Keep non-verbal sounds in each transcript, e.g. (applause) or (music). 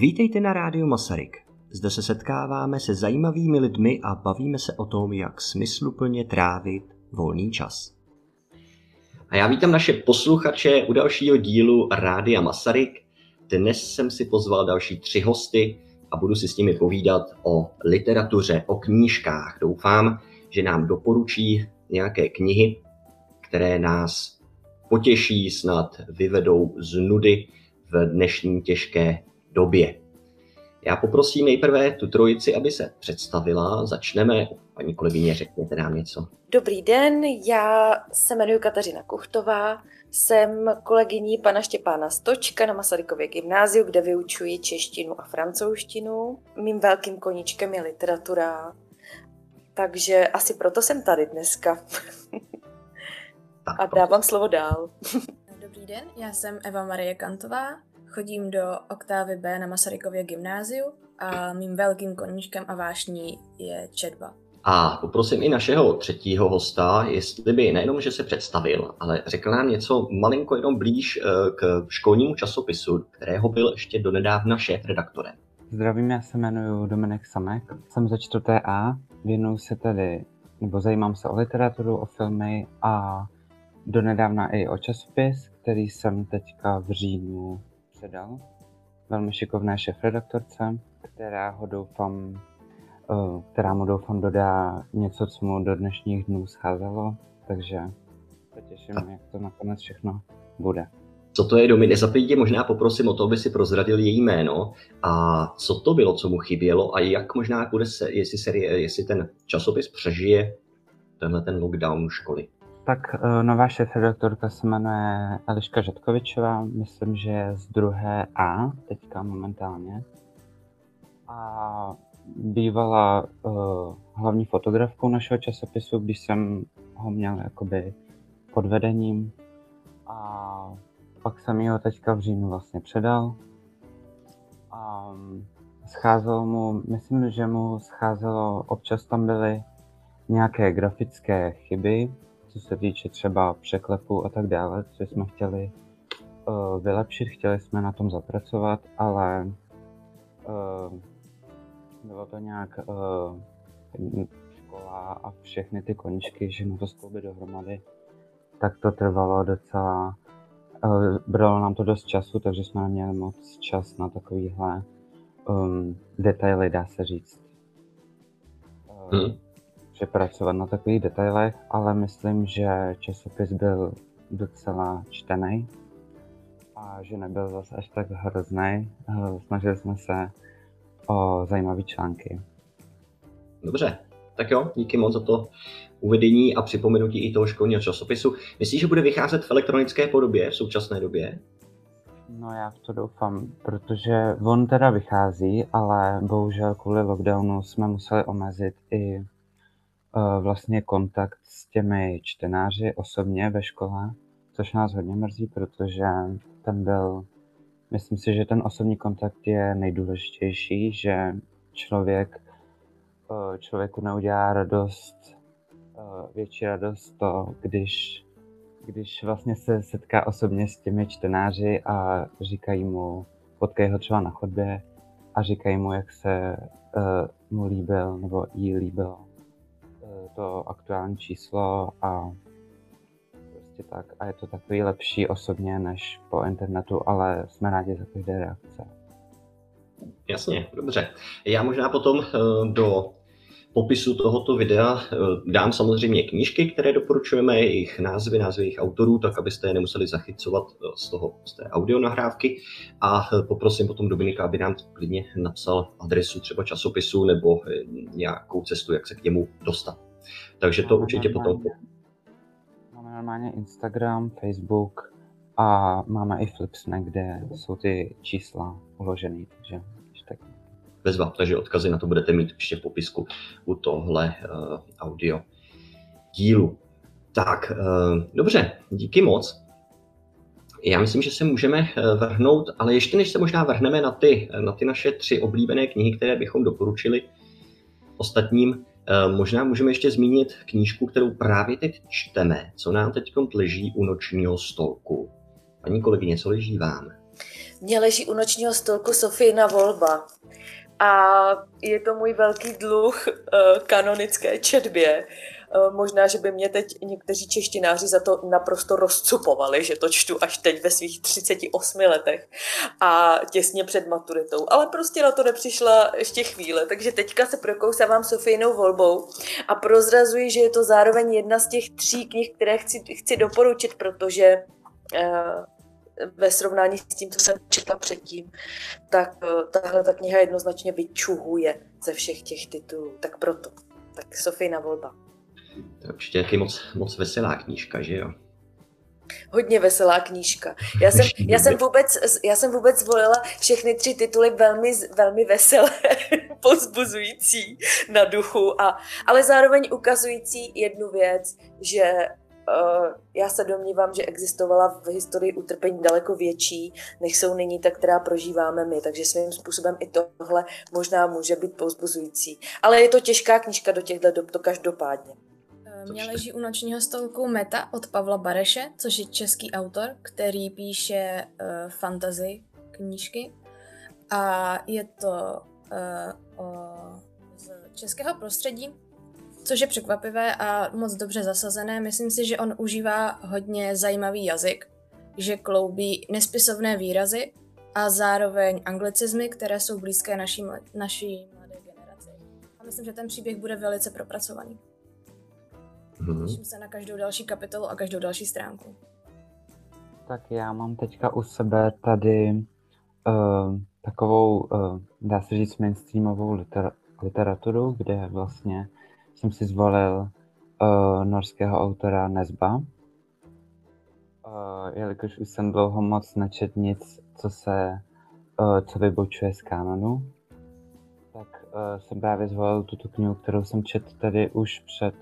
Vítejte na rádiu Masaryk. Zde se setkáváme se zajímavými lidmi a bavíme se o tom, jak smysluplně trávit volný čas. A já vítám naše posluchače u dalšího dílu Rádia Masaryk. Dnes jsem si pozval další tři hosty a budu si s nimi povídat o literatuře, o knížkách. Doufám, že nám doporučí nějaké knihy, které nás potěší, snad vyvedou z nudy v dnešní těžké době. Já poprosím nejprve tu trojici, aby se představila. Začneme. Paní kolegyně, řekněte nám něco. Dobrý den, já se jmenuji Kateřina Kuchtová, jsem kolegyní pana Štěpána Stočka na Masarykově gymnáziu, kde vyučuji češtinu a francouzštinu. Mým velkým koníčkem je literatura, takže asi proto jsem tady dneska. a dávám slovo dál. Dobrý den, já jsem Eva Marie Kantová, chodím do oktávy B na Masarykově gymnáziu a mým velkým koníčkem a vášní je četba. A poprosím i našeho třetího hosta, jestli by nejenom, že se představil, ale řekl nám něco malinko jenom blíž eh, k školnímu časopisu, kterého byl ještě donedávna šéf-redaktorem. Zdravím, já se jmenuji Dominik Samek, jsem ze 4. A, věnuju se tedy, nebo zajímám se o literaturu, o filmy a donedávna i o časopis, který jsem teďka v říjnu předal. Velmi šikovné šéf-redaktorce, která ho doufám Eh, která mu doufám dodá něco, co mu do dnešních dnů scházelo, takže se těším, jak to nakonec všechno bude. Co to je, Domi? Nezapojitě možná poprosím o to, aby si prozradil její jméno a co to bylo, co mu chybělo a jak možná bude se, jestli, se, jestli ten časopis přežije tenhle ten lockdown školy. Tak eh, nová šéf-redaktorka se jmenuje Eliška Žatkovičová, myslím, že je z druhé A teďka momentálně. A bývala uh, hlavní fotografkou našeho časopisu, když jsem ho měl jakoby pod vedením a pak jsem ho teďka v říjnu vlastně předal. A scházelo mu, myslím, že mu scházelo, občas tam byly nějaké grafické chyby, co se týče třeba překlepu a tak dále, co jsme chtěli uh, vylepšit, chtěli jsme na tom zapracovat, ale uh, bylo to nějak uh, škola a všechny ty koničky, že na to skloubit dohromady, tak to trvalo docela, uh, bralo nám to dost času, takže jsme neměli moc čas na takovýhle um, detaily, dá se říct. Uh, hmm. Přepracovat na takových detailech, ale myslím, že časopis byl docela čtený a že nebyl zase až tak hrozný. Snažili jsme se o zajímavé články. Dobře, tak jo, díky moc za to uvedení a připomenutí i toho školního časopisu. Myslíš, že bude vycházet v elektronické podobě v současné době? No já v to doufám, protože on teda vychází, ale bohužel kvůli lockdownu jsme museli omezit i vlastně kontakt s těmi čtenáři osobně ve škole, což nás hodně mrzí, protože ten byl Myslím si, že ten osobní kontakt je nejdůležitější, že člověk eh, člověku neudělá radost, eh, větší radost to, když, když vlastně se setká osobně s těmi čtenáři a říkají mu, potkají ho třeba na chodbě a říkají mu, jak se mu líbil nebo jí líbilo to aktuální číslo a prostě tak a je to takový lepší osobně než po internetu, ale jsme rádi za každé reakce. Jasně, dobře. Já možná potom eh, do popisu tohoto videa eh, dám samozřejmě knížky, které doporučujeme, jejich názvy, názvy jejich autorů, tak abyste je nemuseli zachycovat eh, z, toho, z té audio nahrávky a poprosím potom Dominika, aby nám klidně napsal adresu třeba časopisu nebo nějakou cestu, jak se k němu dostat. Takže to určitě potom normálně Instagram, Facebook a máme i Flipsne, kde jsou ty čísla uložené, takže tak. Bezva, takže odkazy na to budete mít ještě v popisku u tohle uh, audio dílu. Tak, uh, dobře, díky moc. Já myslím, že se můžeme eh, vrhnout, ale ještě než se možná vrhneme na ty, na ty naše tři oblíbené knihy, které bychom doporučili ostatním, možná můžeme ještě zmínit knížku, kterou právě teď čteme, co nám teď leží u nočního stolku. Paní kolegyně, co leží vám? Mně leží u nočního stolku Sofína volba. A je to můj velký dluh uh, kanonické četbě. Uh, možná, že by mě teď někteří češtináři za to naprosto rozcupovali, že to čtu až teď ve svých 38 letech a těsně před maturitou. Ale prostě na to nepřišla ještě chvíle, takže teďka se prokousávám Sofijnou volbou a prozrazuji, že je to zároveň jedna z těch tří knih, které chci, chci doporučit, protože uh, ve srovnání s tím, co jsem četla předtím, tak eh, tahle ta kniha jednoznačně vyčuhuje ze všech těch titulů. Tak proto. Tak Sofína volba. To je určitě taky moc, moc veselá knížka, že jo? Hodně veselá knížka. Já jsem, já jsem, vůbec, já jsem vůbec zvolila všechny tři tituly velmi, velmi veselé, (laughs) pozbuzující na duchu, a, ale zároveň ukazující jednu věc, že já se domnívám, že existovala v historii utrpení daleko větší, než jsou nyní ta, která prožíváme my. Takže svým způsobem i tohle možná může být pouzbuzující. Ale je to těžká knížka do těchto dob, to každopádně. Eh, Mně leží u nočního stolku Meta od Pavla Bareše, což je český autor, který píše uh, fantasy knížky. A je to uh, o, z českého prostředí, což je překvapivé a moc dobře zasazené. Myslím si, že on užívá hodně zajímavý jazyk, že kloubí nespisovné výrazy a zároveň anglicizmy, které jsou blízké naší, naší mladé generaci. A myslím, že ten příběh bude velice propracovaný. Mm-hmm. Těším se na každou další kapitolu a každou další stránku. Tak já mám teďka u sebe tady uh, takovou, uh, dá se říct, mainstreamovou liter- literaturu, kde vlastně jsem si zvolil uh, norského autora Nesba, uh, jelikož už jsem dlouho moc nečet nic, co se, uh, co vybočuje z kanonu, tak uh, jsem právě zvolil tuto knihu, kterou jsem čet tady už před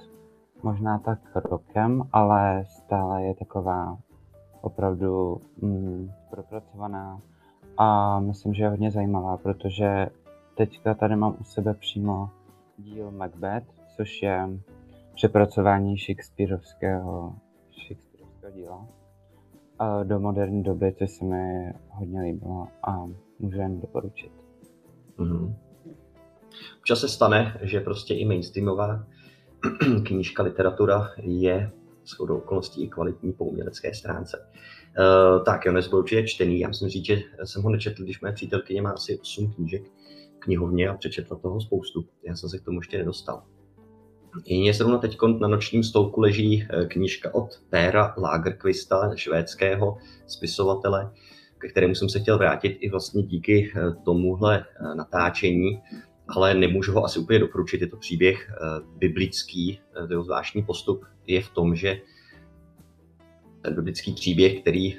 možná tak rokem, ale stále je taková opravdu mm, propracovaná a myslím, že je hodně zajímavá, protože teďka tady mám u sebe přímo díl Macbeth, což je přepracování Shakespeareovského, Shakespeareovského díla do moderní doby, což se mi hodně líbilo a můžu jen doporučit. Mm-hmm. Občas se stane, že prostě i mainstreamová (clears throat) knížka, literatura je shodou okolností i kvalitní po umělecké stránce. Uh, tak, Jones byl určitě čtený. Já musím říct, že jsem ho nečetl, když moje přítelkyně má asi 8 knížek knihovně a přečetla toho spoustu. Já jsem se k tomu ještě nedostal. Jině zrovna teď na nočním stolku leží eh, knížka od Péra Lagerquista, švédského spisovatele, ke kterému jsem se chtěl vrátit i vlastně díky eh, tomuhle eh, natáčení, ale nemůžu ho asi úplně doporučit. Je to příběh biblický, jeho zvláštní postup je v tom, že ten biblický příběh, který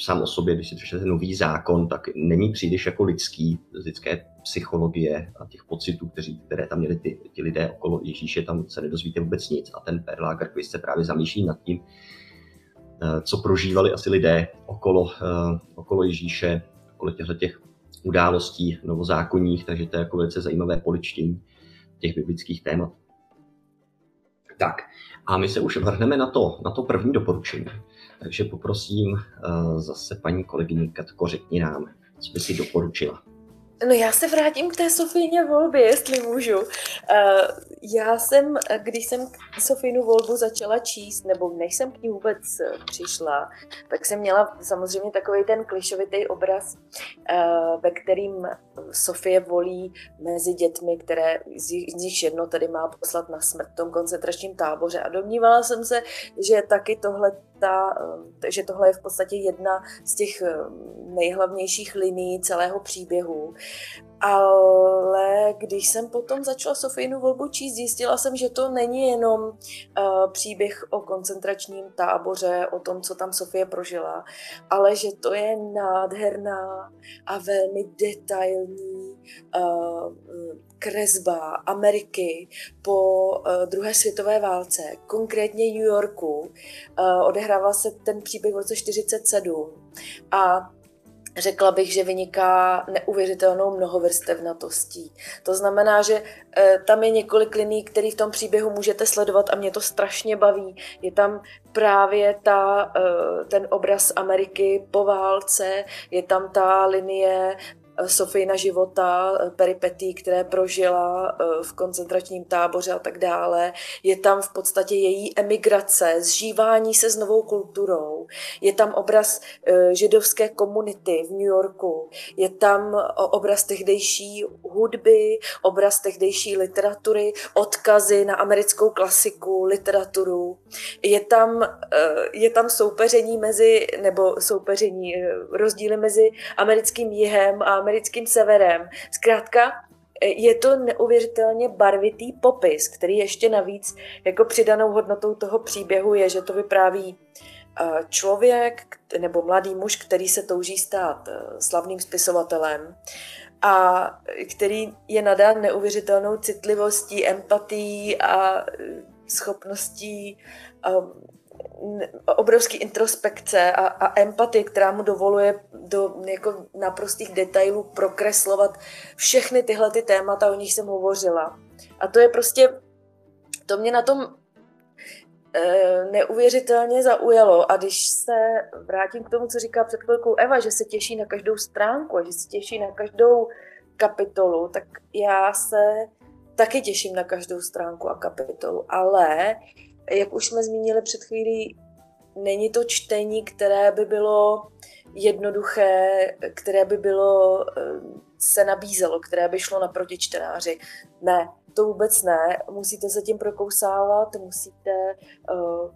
sám o sobě, když si přečtete nový zákon, tak není příliš jako lidský, z lidské psychologie a těch pocitů, kteří, které tam měli ty, ti lidé okolo Ježíše, tam se nedozvíte vůbec nic. A ten Perla Quiz se právě zamýšlí nad tím, eh, co prožívali asi lidé okolo, eh, okolo Ježíše, okolo těchto těch událostí novozákonních, takže to je jako velice zajímavé poličtění těch biblických témat. Tak, a my se už vrhneme na to, na to první doporučení. Takže poprosím uh, zase paní kolegyni Katko, řekni nám, co by si doporučila. No já se vrátím k té Sofíně volbě, jestli můžu. Uh, já jsem, když jsem Sofínu volbu začala číst, nebo než jsem k ní vůbec eh, přišla, tak jsem měla samozřejmě takový ten klišovitý obraz, uh, ve kterým Sofie volí mezi dětmi, které z nich jedno tedy má poslat na smrt v tom koncentračním táboře. A domnívala jsem se, že taky tohle ta, že tohle je v podstatě jedna z těch nejhlavnějších linií celého příběhu. Ale když jsem potom začala Sofijnu volbu číst, zjistila jsem, že to není jenom uh, příběh o koncentračním táboře, o tom, co tam Sofie prožila, ale že to je nádherná a velmi detailní uh, kresba Ameriky po uh, druhé světové válce, konkrétně New Yorku. Uh, odehrával se ten příběh v roce 47 a řekla bych, že vyniká neuvěřitelnou mnohovrstevnatostí. To znamená, že e, tam je několik liní, které v tom příběhu můžete sledovat a mě to strašně baví. Je tam právě ta, e, ten obraz Ameriky po válce, je tam ta linie Sofijna života, peripetí, které prožila eh, v koncentračním táboře a tak dále. Je tam v podstatě její emigrace, zžívání se s novou kulturou. Je tam obraz eh, židovské komunity v New Yorku. Je tam obraz tehdejší hudby, obraz tehdejší literatury, odkazy na americkou klasiku, literaturu. Je tam, eh, je tam soupeření mezi, nebo soupeření, rozdíly mezi americkým jihem a americkým severem. Zkrátka, je to neuvěřitelně barvitý popis, který ještě navíc jako přidanou hodnotou toho příběhu je, že to vypráví eh, člověk nebo mladý muž, který se touží stát eh, slavným spisovatelem a který je nadán neuvěřitelnou citlivostí, empatií a eh, schopností obrovský introspekce a, a empatie, která mu dovoluje do jako naprostých detailů prokreslovat všechny tyhle ty témata, o nich jsem hovořila. A to je prostě, to mě na tom e, neuvěřitelně zaujalo. A když se vrátím k tomu, co říká před chvilkou Eva, že se těší na každou stránku a že se těší na každou kapitolu, tak já se taky těším na každou stránku a kapitolu, ale jak už jsme zmínili před chvílí, není to čtení, které by bylo jednoduché, které by bylo, eh, se nabízelo, které by šlo naproti čtenáři. Ne, to vůbec ne. Musíte se tím prokousávat, musíte uh,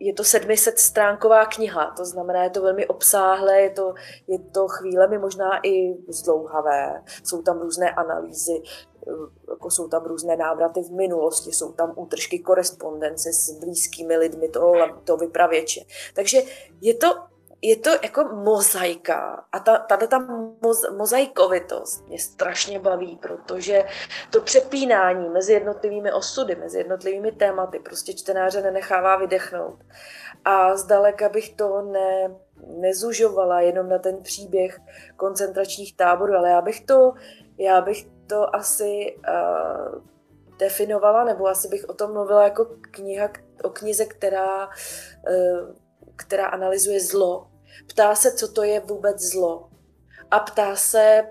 je to 700 stránková kniha, to znamená, je to velmi obsáhlé, je to, je to chvílemi možná i zdlouhavé, jsou tam různé analýzy, eh, jako jsou tam různé návraty v minulosti, jsou tam útržky korespondence s blízkými lidmi toho, toho vypravěče. Takže je to je to jako mozaika a ta, tady ta moz, mozaikovitost mě strašně baví, protože to přepínání mezi jednotlivými osudy, mezi jednotlivými tématy prostě čtenáře nenechává vydechnout. A zdaleka bych to ne, nezužovala jenom na ten příběh koncentračních táborů, ale já bych to, já bych to asi uh, definovala, nebo asi bych o tom mluvila jako kniha o knize, která uh, která analyzuje zlo. Ptá se, co to je vůbec zlo. A ptá se,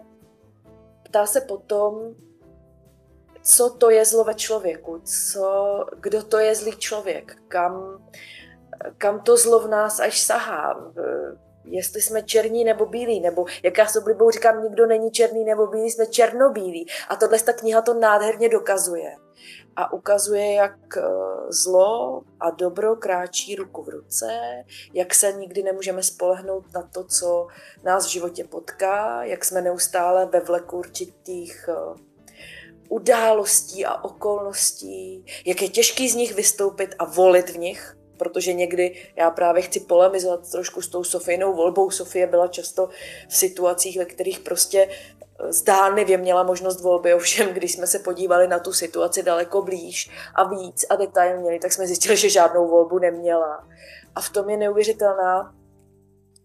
ptá se potom, co to je zlo ve člověku, co, kdo to je zlý člověk, kam, kam to zlo v nás až sahá, jestli jsme černí nebo bílí, nebo jak já s oblibou říkám, nikdo není černý nebo bílý, jsme černobílí. A tohle ta kniha to nádherně dokazuje a ukazuje, jak eh, zlo a dobro kráčí ruku v ruce, jak se nikdy nemůžeme spolehnout na to, co nás v životě potká, jak jsme neustále ve vleku určitých eh, událostí a okolností, jak je těžký z nich vystoupit a volit v nich, protože někdy já právě chci polemizovat trošku s tou Sofijnou volbou. Sofie byla často v situacích, ve kterých prostě zdánlivě měla možnost volby, ovšem když jsme se podívali na tu situaci daleko blíž a víc a detailně, tak jsme zjistili, že žádnou volbu neměla. A v tom je neuvěřitelná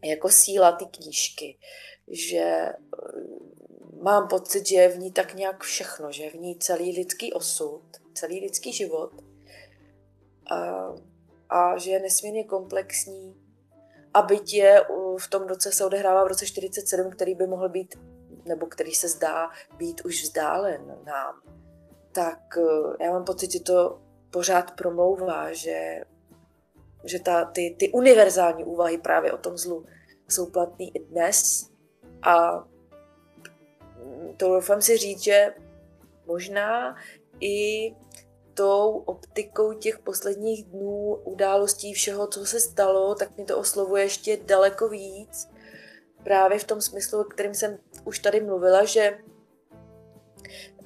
jako síla ty knížky, že eh, mám pocit, že je v ní tak nějak všechno, že je v ní celý lidský osud, celý lidský život a, a že je nesmírně komplexní a byť je v tom roce se odehrává v roce 47, který by mohl být nebo který se zdá být už vzdálen nám, tak eh, já mám pocit, že to pořád promlouvá, že, že ta, ty, ty univerzální úvahy právě o tom zlu jsou platné i dnes. A to doufám si říct, že možná i tou optikou těch posledních dnů, událostí, všeho, co se stalo, tak mi to oslovuje ještě daleko víc právě v tom smyslu, o kterým jsem už tady mluvila, že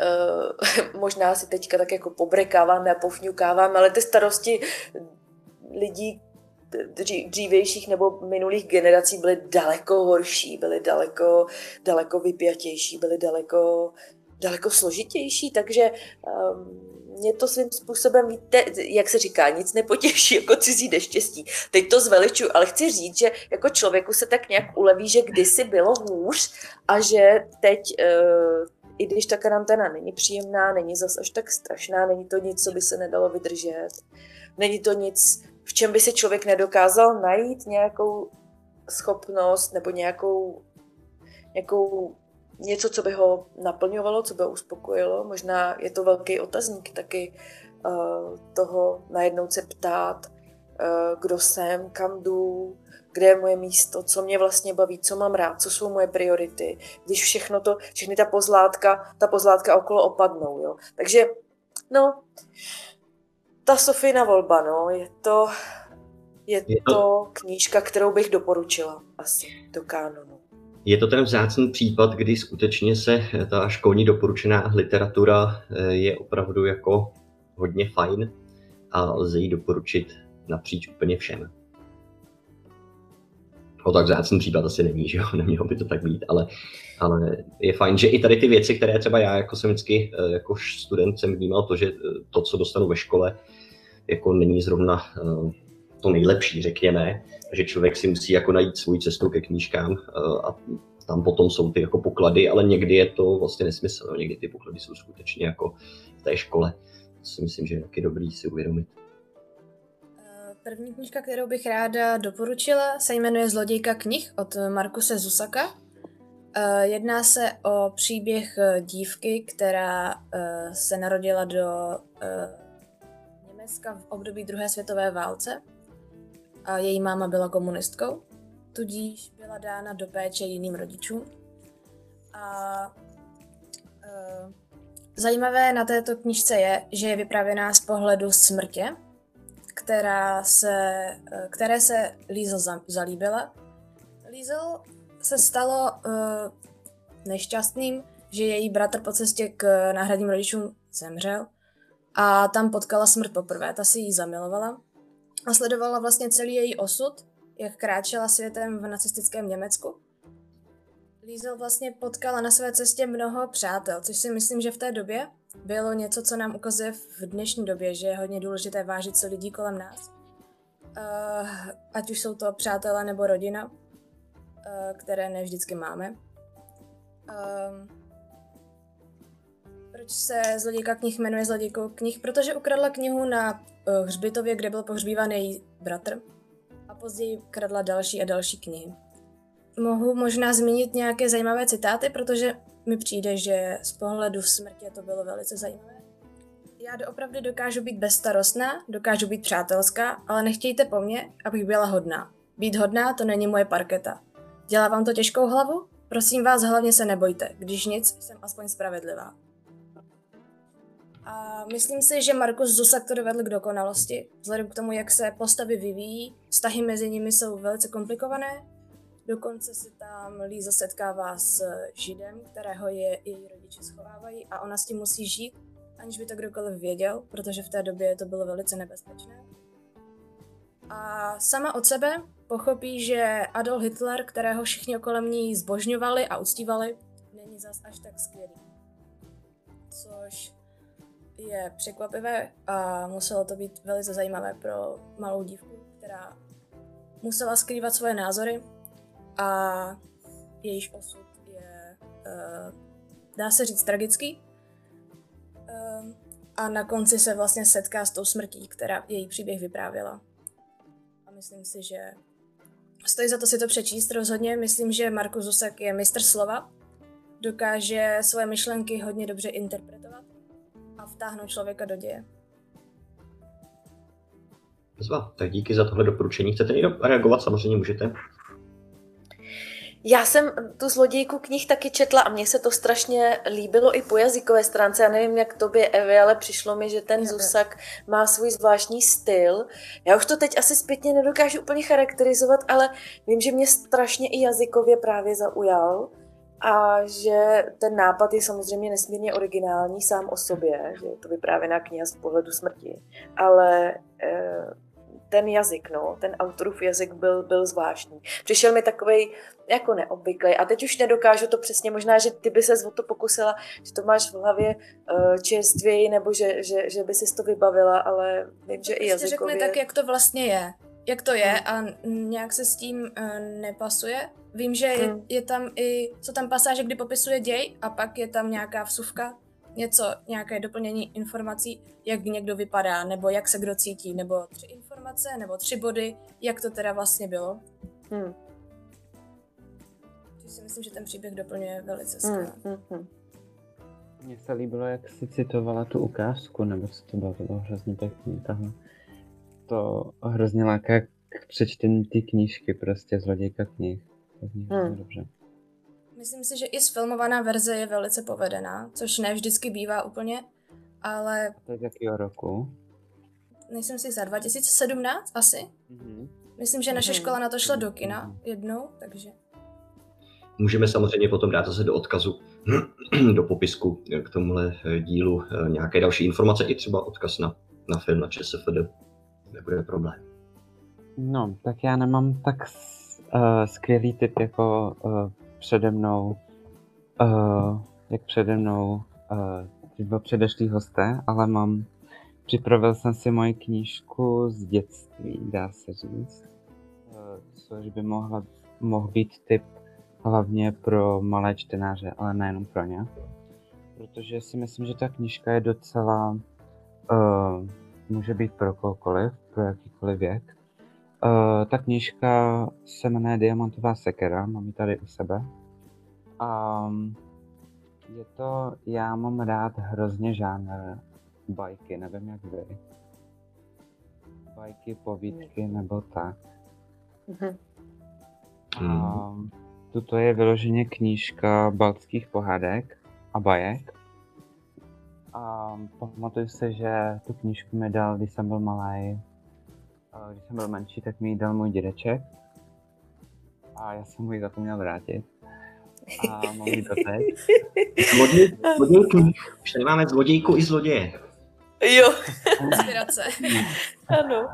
uh, (laughs) možná si teďka tak jako pobrekáváme a pofňukáváme, ale ty starosti lidí dřívějších nebo minulých generací byly daleko horší, byly daleko, daleko vypjatější, byly daleko, daleko složitější, takže um, mě to svým způsobem, víte, jak se říká, nic nepotěší (laughs) jako cizí neštěstí. Teď to zveličuju, ale chci říct, že jako člověku se tak nějak uleví, že kdysi bylo hůř a že teď, uh, i když ta karanténa není příjemná, není zas až tak strašná, není to nic, co by se nedalo vydržet, není to nic, v čem by si člověk nedokázal najít nějakou schopnost nebo nějakou, nějakou něco, co by ho naplňovalo, co by ho uspokojilo. Možná je to velký otazník taky uh, toho najednou se ptát, uh, kdo jsem, kam jdu, kde je moje místo, co mě vlastně baví, co mám rád, co jsou moje priority, když všechno to, všechny ta pozlátka, ta pozlátka okolo opadnou, jo. Takže, no, ta Sofina volba, no, je to, je, je to, to knížka, kterou bych doporučila asi do kánonu. Je to ten vzácný případ, kdy skutečně se ta školní doporučená literatura eh, je opravdu jako hodně fajn a lze ji doporučit napříč úplně všem. O tak vzácný případ asi není, že jo, (laughs) nemělo by to tak být, ale, ale je fajn, že i tady ty věci, které třeba já jako jsem vždycky, eh, jako student jsem vnímal to, že eh, to, co dostanu ve škole, jako není zrovna to nejlepší, řekněme, že člověk si musí jako najít svou cestu ke knížkám eh, a tam potom jsou ty jako poklady, ale někdy je to vlastně nesmysl, no, někdy ty poklady jsou skutečně jako v té škole. To si myslím, že je taky dobrý si uvědomit. Eh, první knížka, kterou bych ráda doporučila, se jmenuje Zlodějka knih od Markuse Zusaka. Eh, jedná se o příběh dívky, která se narodila do Německa v období druhé světové válce a její máma byla komunistkou, tudíž byla dána do péče jiným rodičům. A uh, zajímavé na této knižce je, že je vyprávěná z pohledu smrtě, která se, uh, které se Liesl za, zalíbila. Liesl se stalo uh, nešťastným, že její bratr po cestě k náhradním rodičům zemřel a tam potkala smrt poprvé. Ta si ji zamilovala a sledovala vlastně celý její osud, jak kráčela světem v nacistickém Německu. Liesel vlastně potkala na své cestě mnoho přátel, což si myslím, že v té době bylo něco, co nám ukazuje v dnešní době, že je hodně důležité vážit se lidí kolem nás. Uh, ať už jsou to přátelé nebo rodina, uh, které ne vždycky máme. Uh, proč se zlodějka knih jmenuje zlodějkou knih? Protože ukradla knihu na hřbitově, kde byl pohřbíván její bratr a později kradla další a další knihy. Mohu možná zmínit nějaké zajímavé citáty, protože mi přijde, že z pohledu smrti to bylo velice zajímavé. Já doopravdy dokážu být bezstarostná, dokážu být přátelská, ale nechtějte po mně, abych byla hodná. Být hodná to není moje parketa. Dělá vám to těžkou hlavu? Prosím vás, hlavně se nebojte. Když nic, jsem aspoň spravedlivá. A myslím si, že Markus Zusak to dovedl k dokonalosti. Vzhledem k tomu, jak se postavy vyvíjí, vztahy mezi nimi jsou velice komplikované. Dokonce se tam Líza setkává s Židem, kterého je její rodiče schovávají a ona s tím musí žít, aniž by to kdokoliv věděl, protože v té době to bylo velice nebezpečné. A sama od sebe pochopí, že Adolf Hitler, kterého všichni kolem ní zbožňovali a uctívali, není zas až tak skvělý. Což je překvapivé a muselo to být velice zajímavé pro malou dívku, která musela skrývat svoje názory a jejíž osud je, uh, dá se říct, tragický. Uh, a na konci se vlastně setká s tou smrtí, která její příběh vyprávěla. A myslím si, že stojí za to si to přečíst rozhodně. Myslím, že Markus Zusek je mistr slova, dokáže svoje myšlenky hodně dobře interpretovat a vtáhnout člověka do děje. Zva, tak díky za tohle doporučení. Chcete někdo reagovat? Samozřejmě můžete. Já jsem tu zlodějku knih taky četla a mně se to strašně líbilo i po jazykové stránce. Já nevím, jak tobě, Evi, ale přišlo mi, že ten Zusak má svůj zvláštní styl. Já už to teď asi zpětně nedokážu úplně charakterizovat, ale vím, že mě strašně i jazykově právě zaujal a že ten nápad je samozřejmě nesmírně originální sám o sobě, že je to vyprávěná kniha z pohledu smrti, ale e, ten jazyk, no, ten autorův jazyk byl, byl zvláštní. Přišel mi takový jako neobvyklý. A teď už nedokážu to přesně, možná, že ty by se o to pokusila, že to máš v hlavě uh, čerstvěji, nebo že, že, že by si to vybavila, ale vím, že i Prostě jazykově... řekne tak, jak to vlastně je. Jak to je a nějak se s tím uh, nepasuje. Vím, že je, Hmm. je tam i, co tam pasáže, kdy popisuje děj a pak je tam nějaká vsuvka, něco, nějaké doplnění informací, jak někdo vypadá, nebo jak se kdo cítí, nebo tři informace, nebo tři body, jak to teda vlastně bylo. Hmm, si myslím, že ten příběh doplňuje velice hmm, skvěle. hmm, hmm. Mně se líbilo, jak si citovala tu ukázku, nebo co to bylo, to bylo hrozně pěkný, tahle. To hrozně láká k přečtení té knížky, prostě Zlodějka knih. Hmm. dobře. Myslím si, že i sfilmovaná verze je velice povedená, což ne vždycky bývá úplně, ale To je z jakého roku? nejsem si za 2017 asi. Mhm. Myslím, že naše Mhm. škola na to šla do kina Mhm. jednou, takže Můžeme samozřejmě potom dát zase do odkazu (clears throat) do popisku k tomuhle dílu eh, nějaké další informace, i třeba odkaz na, na film na ČSFD. Nebude problém. No, tak já nemám tak uh, skvělý typ jako uh, přede mnou, uh, jak přede mnou uh, ty dva předešlí hosté, ale mám, připravil jsem si moji knížku z dětství, dá se říct, uh, což by mohla, mohl být typ hlavně pro malé čtenáře, ale nejenom pro ně. Protože si myslím, že ta knížka je docela, uh, může být pro kohokoliv, pro jakýkoliv věk. Uh, ta knížka se jmenuje Diamantová sekera, mám ji tady u sebe. A je to, já mám rád hrozně žánr bajky, nevím jak vy. Bajky, povídky nebo tak. Mhm. A tuto je vyloženě knížka baltských pohádek a bajek. A pamatuju se, že tu knížku mi dal, když jsem byl malý, když jsem byl menší, tak mi ji dal můj dědeček. A já jsem mu ji zapomněl vrátit. A mám ji doteď. Zloděj, zloděj knih. Už tady máme zlodějku i zloděje. Jo, (laughs) inspirace. ano.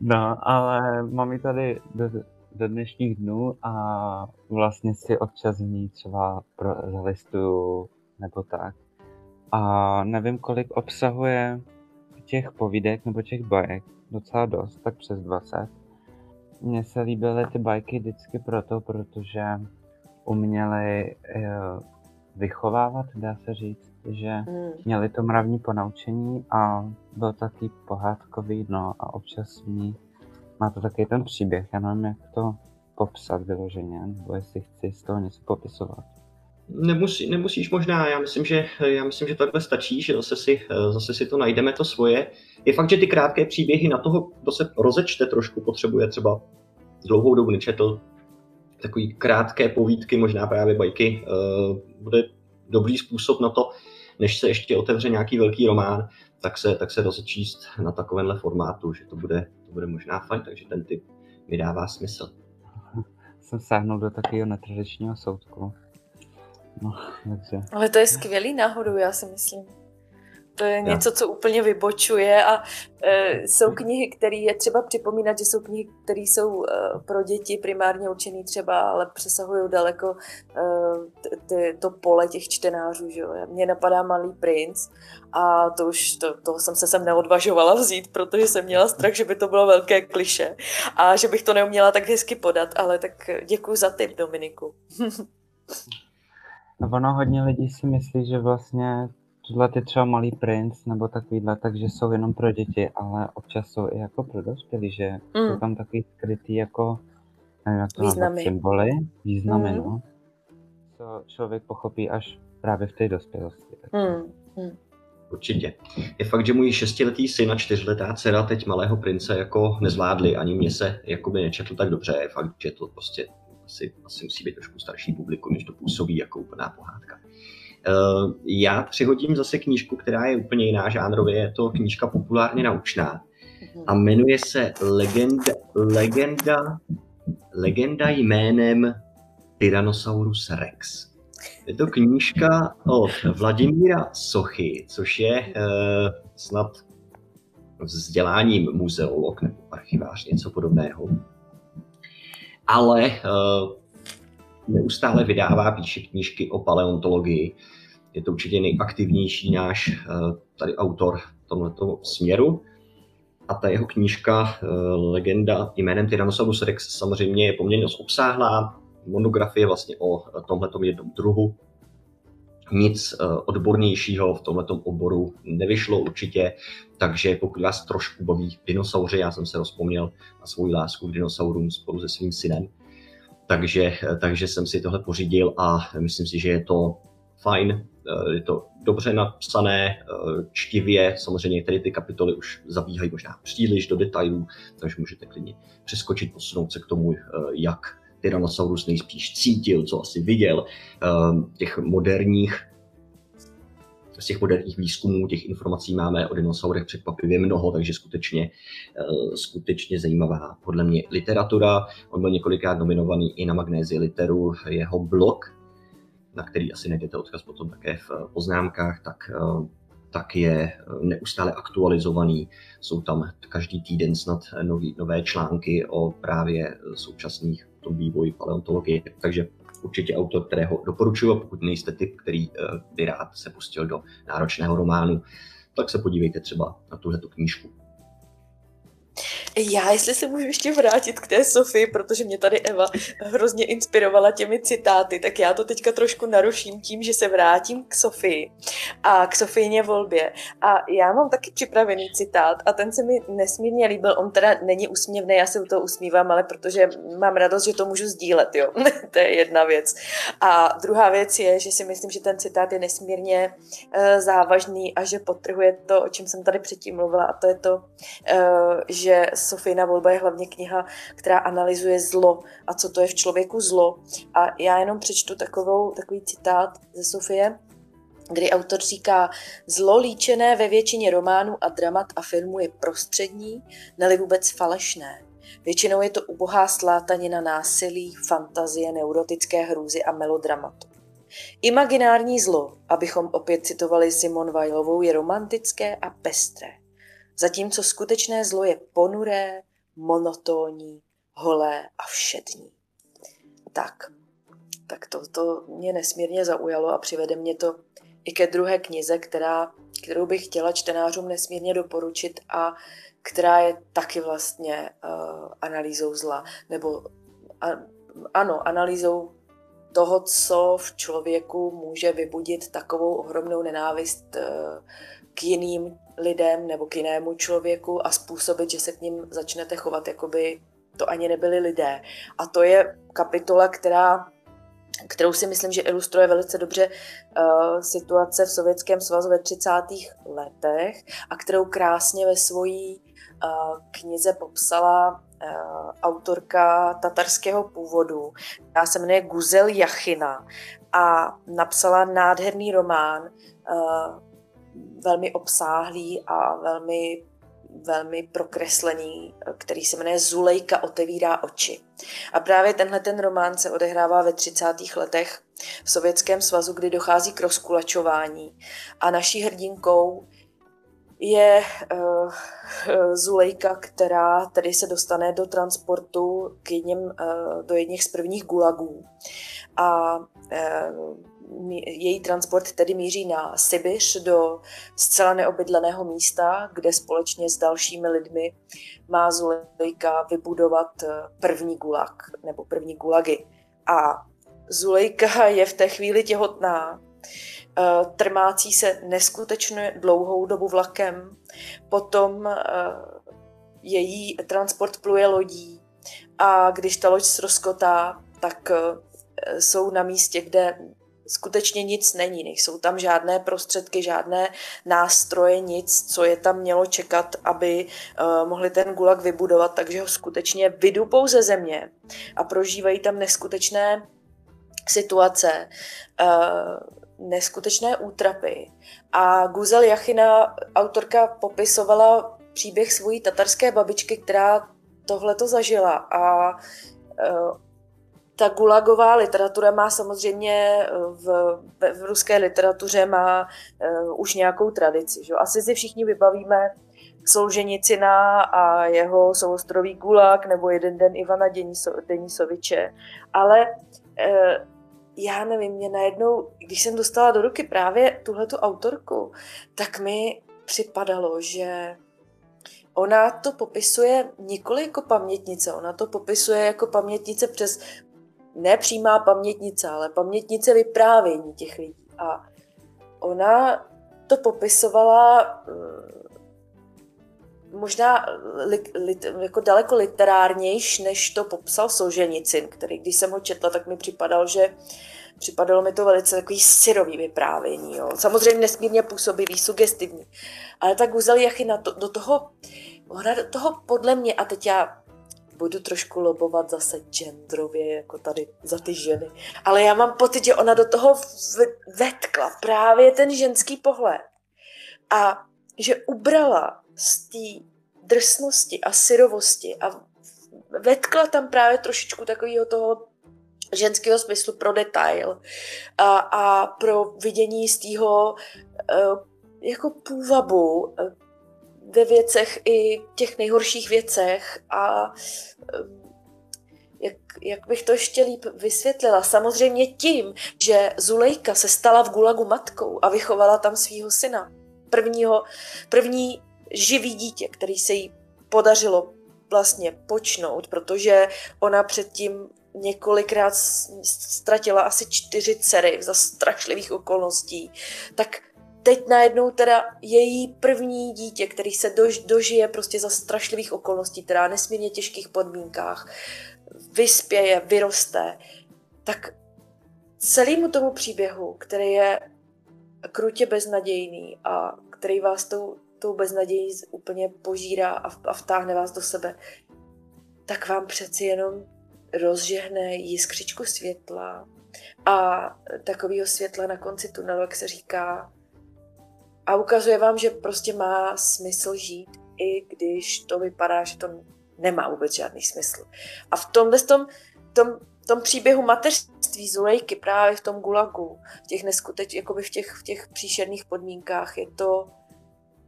No, ale mám ji tady do, do dnešních dnů a vlastně si občas v ní třeba pro, zalistuju nebo tak. A nevím, kolik obsahuje těch povídek nebo těch bajek. Docela dost, tak přes 20. Mně se líbily ty bajky vždycky proto, protože uměli eh, vychovávat, dá se říct, že Hmm. měli to mravní ponaučení a byl taky pohádkový, no a občas ní má to taky ten příběh, já nevím, jak to popsat vyloženě, nebo jestli chci z toho něco popisovat. Nemusí, nemusíš možná, já myslím, že, já myslím, že takhle stačí, že zase si, zase si to najdeme to svoje. Je fakt, že ty krátké příběhy na toho, kdo se rozečte trošku, potřebuje třeba dlouhou dobu nečetl, takový krátké povídky, možná právě bajky, uh, bude dobrý způsob na to, než se ještě otevře nějaký velký román, tak se, tak se rozečíst na takovémhle formátu, že to bude, to bude možná fajn, takže ten typ mi dává smysl. Jsem sáhnul do takového netradičního soudku. No, takže... Ale to je skvělý náhodou, já si myslím. To je něco, co úplně vybočuje a e, jsou knihy, které je třeba připomínat, že jsou knihy, které jsou e, pro děti primárně určené třeba, ale přesahují daleko e, t- to pole těch čtenářů. Že jo? Mně napadá Malý princ a to už to, toho jsem se sem neodvažovala vzít, protože jsem měla strach, že by to bylo velké kliše a že bych to neuměla tak hezky podat, ale tak děkuji za tip, Dominiku. (laughs) No ono hodně lidí si myslí, že vlastně tohle je třeba malý princ nebo takovýhle, takže jsou jenom pro děti, ale občas jsou i jako pro dospělí, že Mm. jsou tam takový skrytý jako, nevím jak to nazvat, Významy. symboly, významy, Mm. no. Co člověk pochopí až právě v té dospělosti. Tak. Hmm. Určitě. Je fakt, že můj šestiletý syn a čtyřletá dcera teď malého prince jako nezvládli, ani mě se jakoby nečetl tak dobře. Je fakt, že to prostě asi, asi musí být trošku starší publikum, než to působí jako úplná pohádka. Uh, já přihodím zase knížku, která je úplně jiná žánrově, je to knížka populárně naučná a jmenuje se Legenda, legenda, legenda jménem Tyrannosaurus Rex. Je to knížka od Vladimíra Sochy, což je uh, snad vzděláním muzeolog nebo archivář, něco podobného. Ale neustále vydává, píše knížky o paleontologii. Je to určitě nejaktivnější náš tady autor v tomto směru. A ta jeho knížka Legenda jménem Tyrannosaurus Rex samozřejmě je poměrně obsáhlá. Monografie vlastně o tomhletom jednom druhu nic eh, odbornějšího v tomto oboru nevyšlo určitě, takže pokud vás trošku baví dinosauři, já jsem se rozpomněl na svou lásku k dinosaurům spolu se svým synem, takže, eh, takže jsem si tohle pořídil a myslím si, že je to fajn, eh, je to dobře napsané, čtivě, samozřejmě tady ty kapitoly už zabíhají možná příliš do detailů, takže můžete klidně přeskočit, posunout se k tomu, jak Tyrannosaurus nejspíš cítil, co asi viděl, ehm, těch moderních z těch moderních výzkumů, těch informací máme o dinosaurech překvapivě mnoho, takže skutečně, eh, skutečně zajímavá podle mě literatura. On byl několikrát nominovaný i na Magnézi literu, jeho blog, na který asi najdete odkaz potom také v poznámkách, tak eh, tak je neustále aktualizovaný. Jsou tam každý týden snad nový, nové články o právě současných tom vývoji paleontologie. Takže určitě autor, kterého doporučuji, pokud nejste typ, který eh, by rád se pustil do náročného románu, tak se podívejte třeba na tuhle knížku. Já, jestli se můžu ještě vrátit k té Sofii, protože mě tady Eva hrozně inspirovala těmi citáty, tak já to teďka trošku naruším tím, že se vrátím k Sofii a k Sofijně volbě. A já mám taky připravený citát a ten se mi nesmírně líbil. On teda není úsměvný, já se u toho usmívám, ale protože mám radost, že to můžu sdílet, jo. (laughs) to je jedna věc. A druhá věc je, že si myslím, že ten citát je nesmírně uh, závažný a že potrhuje to, o čem jsem tady předtím mluvila, a to je to, uh, že Sofína volba je hlavně kniha, která analyzuje zlo a co to je v člověku zlo. A já jenom přečtu takovou, takový citát ze Sofie, kdy autor říká, zlo líčené ve většině románů a dramat a filmů je prostřední, neli vůbec falešné. Většinou je to ubohá slátanina násilí, fantazie, neurotické hrůzy a melodramatu. Imaginární zlo, abychom opět citovali Simon Weilovou, je romantické a pestré zatímco skutečné zlo je ponuré, monotónní, holé a všední. Tak, tak to, to mě nesmírně zaujalo a přivede mě to i ke druhé knize, která, kterou bych chtěla čtenářům nesmírně doporučit a která je taky vlastně uh, analýzou zla, nebo a, ano, analýzou toho, co v člověku může vybudit takovou ohromnou nenávist uh, k jiným lidem nebo k jinému člověku a způsobit, že se k ním začnete chovat, jako by to ani nebyli lidé. A to je kapitola, která kterou si myslím, že ilustruje velice dobře uh, situace v Sovětském svazu ve 30. letech a kterou krásně ve svojí uh, knize popsala uh, autorka tatarského původu, která se jmenuje Guzel Jachina a napsala nádherný román velmi obsáhlý a velmi velmi prokreslený, který se jmenuje Zulejka otevírá oči. A právě tenhle ten román se odehrává ve 30. letech v Sovětském svazu, kdy dochází k rozkulačování. A naší hrdinkou je uh, Zulejka, která tedy se dostane do transportu k jedním, uh, do jedných z prvních gulagů. A uh, její transport tedy míří na Sibiř do zcela neobydleného místa, kde společně s dalšími lidmi má Zulejka vybudovat eh, první gulag nebo první gulagy. A Zulejka je v té chvíli těhotná, eh, trmácí se neskutečně dlouhou dobu vlakem, potom eh, její transport pluje lodí a když ta loď zrozkotá, tak jsou na místě, kde skutečně nic není. Nejsou tam žádné prostředky, žádné nástroje, nic, co je tam mělo čekat, aby uh, mohli ten gulag vybudovat, takže ho skutečně vydupou ze země a prožívají tam neskutečné situace, uh, neskutečné útrapy. A Guzel Jachina, autorka, popisovala příběh svojí tatarské babičky, která tohle to zažila a uh, ta gulagová literatura má samozřejmě v, v, ruské literatuře má uh, už nějakou tradici. Že? Asi si všichni vybavíme Solženicina a jeho soustrový Gulag nebo jeden den Ivana Denisoviče. Ale e, já nevím, mě najednou, když jsem dostala do ruky právě tuhletu autorku, tak mi připadalo, že ona to popisuje nikoli jako pamětnice, ona to popisuje jako pamětnice přes nepřímá pamětnice, ale pamětnice vyprávění těch lidí. A ona to popisovala mm, možná li, li, jako daleko literárnější, než to popsal Solženicin, který, když jsem ho četla, tak mi připadal, že připadalo mi to velice takový syrový vyprávění. Jo. Samozřejmě nesmírně působivý, sugestivní. Ale ta Guzel Jachina to, do toho, ona do toho podle mě, a teď já budu trošku lobovat zase genderově, jako tady za ty ženy. Ale já mám pocit, že ona do toho vetkla právě ten ženský pohled. A že ubrala z té drsnosti a syrovosti a vetkla tam právě trošičku takového toho ženského smyslu pro detail a, a pro vidění z tého uh, jako půvabu uh, ve věcech i těch nejhorších věcech a jak, jak bych to ještě líp vysvětlila? Samozřejmě tím, že Zulejka se stala v Gulagu matkou a vychovala tam svého syna. Prvního, první živý dítě, který se jí podařilo vlastně počnout, protože ona předtím několikrát ztratila asi čtyři dcery za strašlivých okolností, tak teď najednou teda její první dítě, který se dož, dožije prostě za strašlivých okolností, teda nesmírně těžkých podmínkách, vyspěje, vyroste, tak celému tomu příběhu, který je krutě beznadějný a který vás tou tou beznadějí úplně požírá a, a vtáhne vás do sebe, tak vám přeci jenom rozžehne jiskřičku světla a takového světla na konci tunelu, jak se říká, a ukazuje vám, že prostě má smysl žít, i když to vypadá, že to nemá vůbec žádný smysl. A v tomhle tom, tom, tom příběhu mateřství Zulejky právě v tom gulagu, v těch neskuteč, jakoby v těch, v těch příšerných podmínkách, je to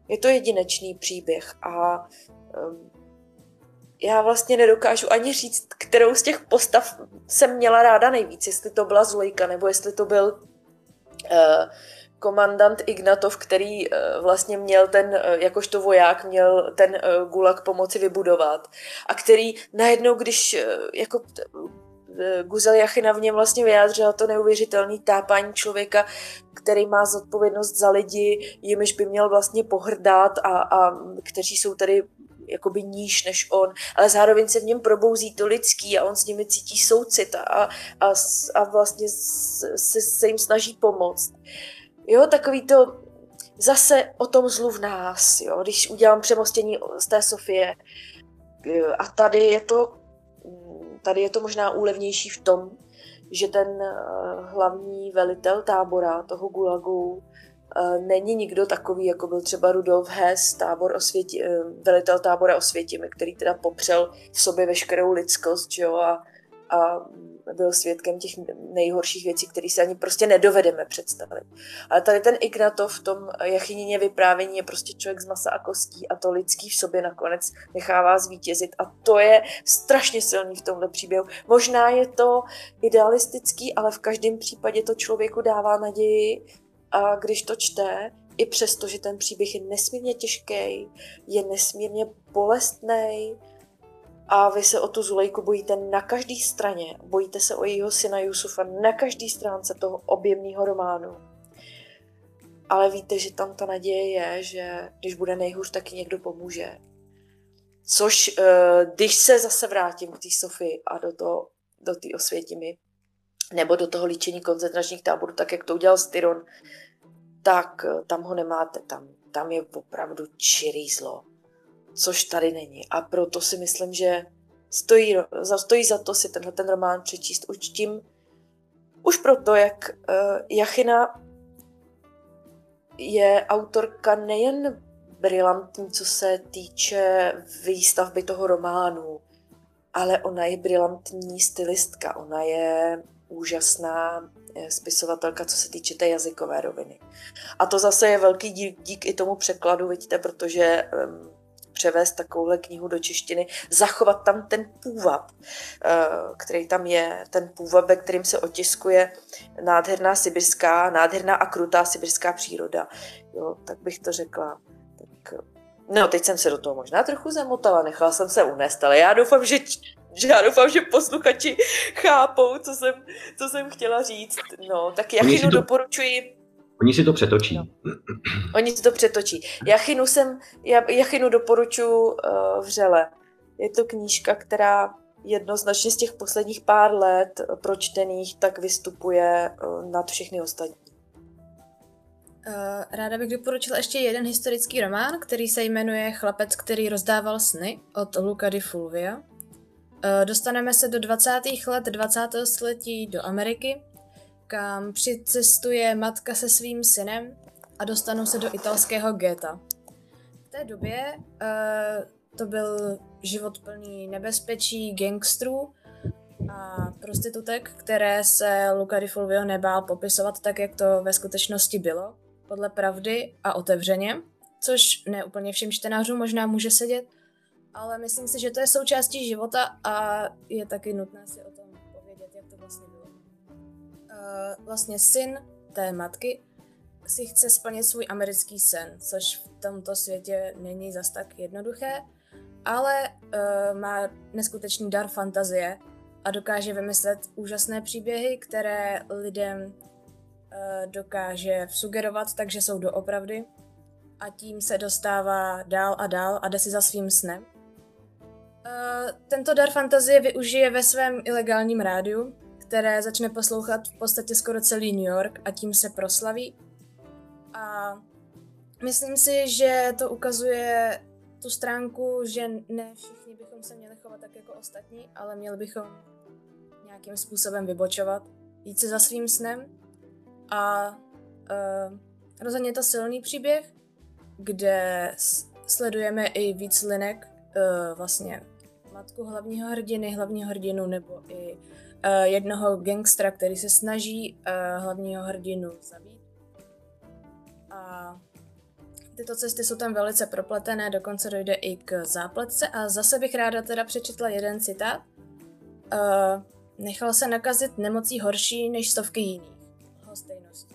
je to jedinečný příběh a um, já vlastně nedokážu ani říct, kterou z těch postav jsem měla ráda nejvíc, jestli to byla Zulejka, nebo jestli to byl uh, komandant Ignatov, který uh, vlastně měl ten, uh, jakožto voják, měl ten uh, gulag pomoci vybudovat a který najednou, když uh, jako Eh, Guzel Jachina v něm vlastně vyjádřila to neuvěřitelné tápání člověka, který má zodpovědnost za lidi, jimiž by měl vlastně pohrdat a, a kteří jsou tady jakoby níž než on, ale zároveň se v něm probouzí to lidský a on s nimi cítí soucit a, a, a vlastně se, se jim snaží pomoct. Jo, takový to zase o tom zlu v nás, jo, když udělám přemostění z té Sofie. A tady je to Tady je to možná úlevnější v tom, že ten eh, hlavní velitel tábora, toho gulagu, eh, není nikdo takový, jako byl třeba Rudolf Hess, tábor osvěti, eh, velitel tábora Osvětimi, který teda popřel v sobě veškerou lidskost, jo, a, a byl svědkem těch nejhorších věcí, které si ani prostě nedovedeme představit. Ale tady ten Ignatov v tom jachynině vyprávění je prostě člověk z masa a kostí a to lidský v sobě nakonec nechává zvítězit a to je strašně silný v tomhle příběhu. Možná je to idealistický, ale v každém případě to člověku dává naději a když to čte, i přesto, že ten příběh je nesmírně těžký, je nesmírně bolestný, a vy se o tu Zulejku bojíte na každé straně. Bojíte se o jejího syna Jusufa na každé stránce toho objemného románu. Ale víte, že tam ta naděje je, že když bude nejhůř, taky někdo pomůže. Což, eh, když se zase vrátím k té Sofii a do té do osvětimi, nebo do toho líčení koncentračních táborů, tak jak to udělal Styron, tak eh, tam ho nemáte. Tam, tam je opravdu čirý zlo což tady není. A proto si myslím, že stojí, stojí za to si tenhle ten román přečíst už tím, už proto, jak uh, Jachina je autorka nejen brilantní, co se týče výstavby toho románu, ale ona je brilantní stylistka, ona je úžasná eh, spisovatelka, co se týče té jazykové roviny. A to zase je velký dík, dík i tomu překladu, vidíte, protože um, převést takovouhle knihu do češtiny, zachovat tam ten půvab, eh, který tam je, ten půvab, ve kterým se otiskuje nádherná sibirská, nádherná a krutá sibirská příroda. Jo, tak bych to řekla. Tak, no, teď jsem se do toho možná trochu zamotala, nechala jsem se unést, ale já doufám, že že já doufám, že posluchači chápou, co jsem, co jsem chtěla říct. No, tak Jachinu to, doporučuji. Oni si to přetočí. No. Oni si to přetočí. Jachinu, jsem, Jachinu doporučuji uh, vřele. Je to knížka, která jednoznačně z těch posledních pár let pročtených tak vystupuje uh, nad všechny ostatní. Ráda bych doporučila ještě jeden historický román, který se jmenuje Chlapec, který rozdával sny od Luca di Fulvia. Dostaneme se do 20. let 20. století do Ameriky, kam přicestuje matka se svým synem a dostanou se do italského geta. V té době uh, to byl život plný nebezpečí, gangstrů a prostitutek, které se Luca di Fulvio nebál popisovat tak, jak to ve skutečnosti bylo podle pravdy a otevřeně, což ne úplně všem čtenářům možná může sedět, ale myslím si, že to je součástí života a je taky nutné si o vlastně syn té matky si chce splnit svůj americký sen, což v tomto světě není zas tak jednoduché, ale uh, má neskutečný dar fantazie a dokáže vymyslet úžasné příběhy, které lidem Eh, dokáže sugerovat, takže jsou doopravdy a tím se dostává dál a dál a jde si za svým snem. Uh, tento dar fantazie využije ve svém ilegálním rádiu, které začne poslouchat v podstatě skoro celý New York a tím se proslaví. A myslím si, že to ukazuje tu stránku, že ne všichni bychom se měli chovat tak jako ostatní, ale měli bychom nějakým způsobem vybočovat, jít se za svým snem a uh, rozhodně to silný příběh, kde sledujeme i víc linek, uh, vlastně matku hlavního hrdiny, hlavního hrdinu, nebo i uh, jednoho gangstra, který se snaží uh, hlavního hrdinu zabít. A tyto cesty jsou tam velice propletené, dokonce dojde i k zápletce a zase bych ráda teda přečetla jeden citát. Uh, nechal se nakazit nemocí horší než stovky jiných lhostejnosti.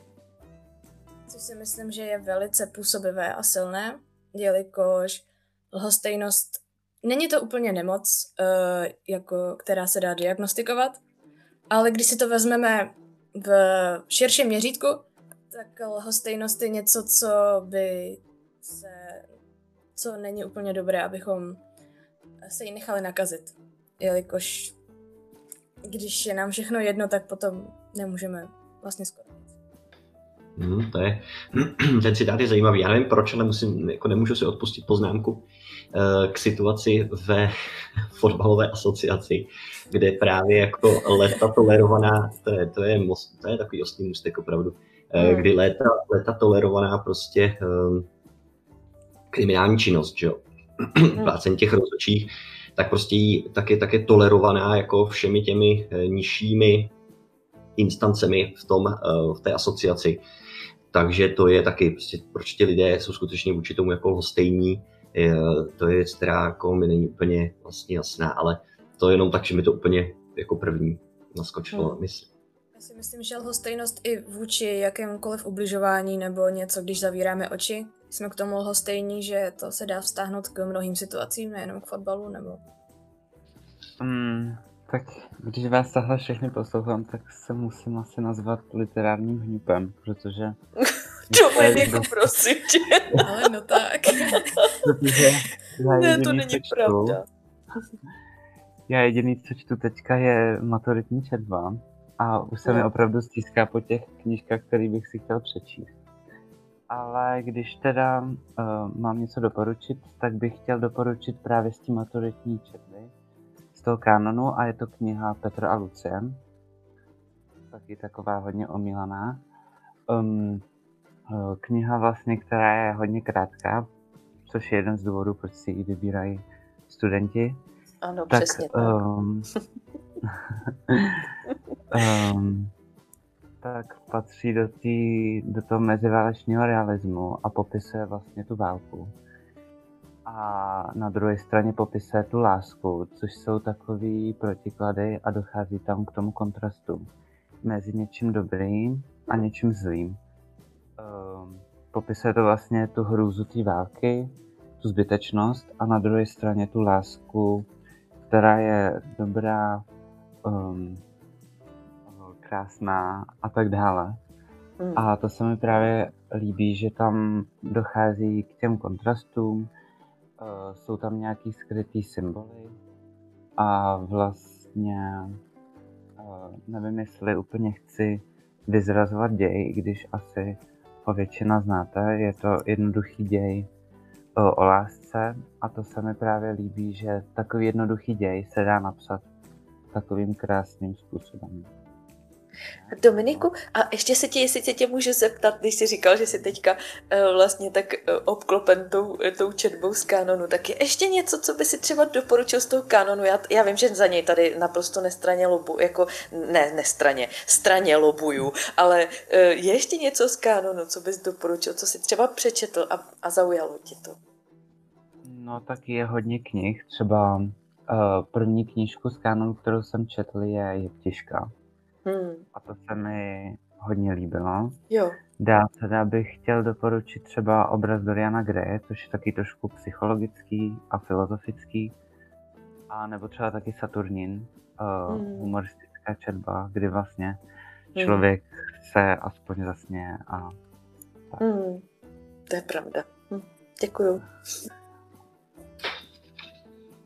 Což si myslím, že je velice působivé a silné, jelikož lhostejnost není to úplně nemoc, uh, jako, která se dá diagnostikovat, ale když si to vezmeme v širším měřítku, tak lhostejnost je něco, co by se, co není úplně dobré, abychom se jí nechali nakazit. Jelikož když je nám všechno jedno, tak potom nemůžeme vlastně skoro Hmm, to je, (clears throat) ten citát je zajímavý. Já nevím proč, ale musím, jako nemůžu si odpustit poznámku k situaci ve (laughs) fotbalové asociaci, kde právě jako léta tolerovaná, to je, to je, most, to je takový ostný můstek opravdu, uh, kdy léta, léta tolerovaná prostě um, kriminální činnost, že jo, (clears throat) plácení těch rozhodčích, tak prostě jí, tak, je, tak je tolerovaná jako všemi těmi nižšími instancemi v, tom, v té asociaci. Takže to je taky, prostě, proč ti lidé jsou skutečně vůči tomu jako lhostejní, to je věc, která jako mi není úplně vlastně jasná, ale to je jenom tak, že mi to úplně jako první naskočilo hmm. mysl. Já si myslím, že lhostejnost i vůči jakémukoliv ubližování nebo něco, když zavíráme oči, jsme k tomu lhostejní, že to se dá vztáhnout k mnohým situacím, nejenom k fotbalu nebo... Hmm, tak když vás tahle všechny poslouchám, tak se musím asi nazvat literárním hňupem, protože... (laughs) to je jako prosím tě. Ale no tak. ne, to není čtu, pravda. Já jediný, co čtu teďka, je maturitní četba a už se no. mi opravdu stýská po těch knížkách, které bych si chtěl přečíst. Ale když teda uh, mám něco doporučit, tak bych chtěl doporučit právě s tím maturitní četby z toho kanonu a je to kniha Petr a Lucie. Taky taková hodně omílaná. Um, kniha vlastně, která je hodně krátká, což je jeden z důvodů, proč si ji vybírají studenti. Ano, tak, přesně tak. Um, um, (laughs) tak patří do, tý, do toho meziválečního realismu a popisuje vlastně tu válku. a na druhé straně popisuje tu lásku, což jsou takový protiklady a dochází tam k tomu kontrastu mezi něčím dobrým a něčím zlým. Um, popisuje to vlastně tu hrůzu té války, tu zbytečnost a na druhé straně tu lásku, která je dobrá, um, krásná a tak dále. Mm. A to se mi právě líbí, že tam dochází k těm kontrastům, uh, jsou tam nějaký skrytý symboly a vlastně uh, nevím, jestli úplně chci vyzrazovat děj, když asi ho většina znáte. Je to jednoduchý děj uh, o lásce a to se mi právě líbí, že takový jednoduchý děj se dá napsat takovým krásným způsobem. Dominiku, a ještě se tě, jestli tě, tě můžu zeptat, když jsi říkal, že jsi teďka uh, vlastně tak uh, obklopen tou, tou četbou z kanonu, tak je ještě něco, co by si třeba doporučil z toho kanonu? Já, já vím, že za něj tady naprosto nestraně lobu, jako ne, nestraně, straně lobuju, ale je ještě něco z kanonu, co bys doporučil, co si třeba přečetl a, a zaujalo tě to? No tak je hodně knih, třeba uh, první knížku z kanonu, kterou jsem četl, je Jeptiška Hmm. A to se mi hodně líbilo. Jo. Dál teda bych chtěl doporučit třeba obraz Doriana Gray, což je taky trošku psychologický a filozofický. A nebo třeba taky Saturnin, uh, hmm. humoristická četba, kdy vlastně hmm. člověk hmm. se aspoň zasně a tak. Hmm. To je pravda. Hm. Děkuju.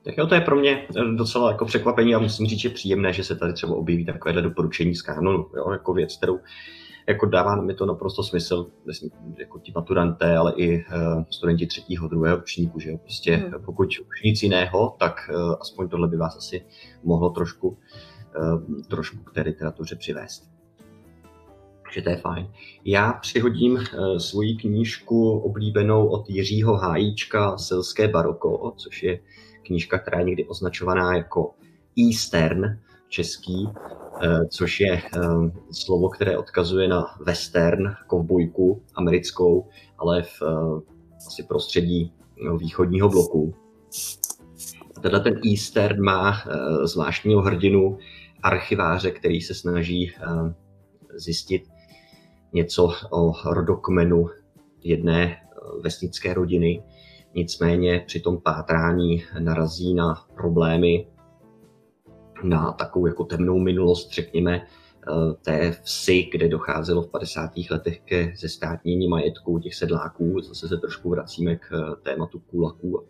Tak jo, to je pro mě eh, docela jako překvapení a musím říct, že příjemné, že se tady třeba objeví takovéhle doporučení z kanonu, jo, jako věc, kterou jako dává mi to naprosto smysl, jako ti maturanté, ale i uh, studenti třetího, druhého ročníku, že jo, prostě hmm. pokud už nic jiného, tak uh, aspoň tohle by vás asi mohlo trošku, uh, trošku k té literatuře přivést. Takže to je fajn. Já přihodím uh, svoji knížku oblíbenou od Jiřího Hájíčka Selské baroko, což je knížka, která je někdy označovaná jako Eastern český, eh, což je eh, slovo, které odkazuje na western, kovbojku americkou, ale v eh, asi prostředí východního bloku. Teda ten Eastern má zvláštního hrdinu, archiváře, který se snaží zjistit něco o rodokmenu jedné vesnické rodiny, Nicméně při tom pátrání narazí na problémy, na takovou jako temnou minulost, řekněme, eh, té vsi, kde docházelo v 50. letech ke zestátnění majetku těch sedláků. Zase se trošku vracíme k eh, tématu kulaků.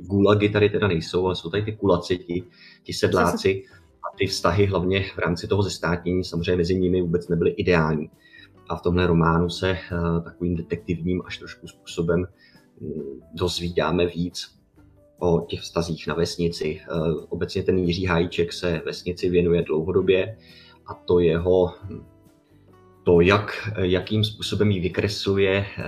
Gulagy tady teda nejsou, ale jsou tady ty kulaci, ti, ti sedláci. A ty vztahy hlavně v rámci toho zestátnění samozřejmě mezi nimi vůbec nebyly ideální. A v tomhle románu se uh, takovým detektivním až trošku způsobem dozvídáme víc o těch vztazích na vesnici. Eh, obecně ten Jiří Hájíček se vesnici věnuje dlouhodobě a to jeho, to jak, jakým způsobem ji vykresluje, eh,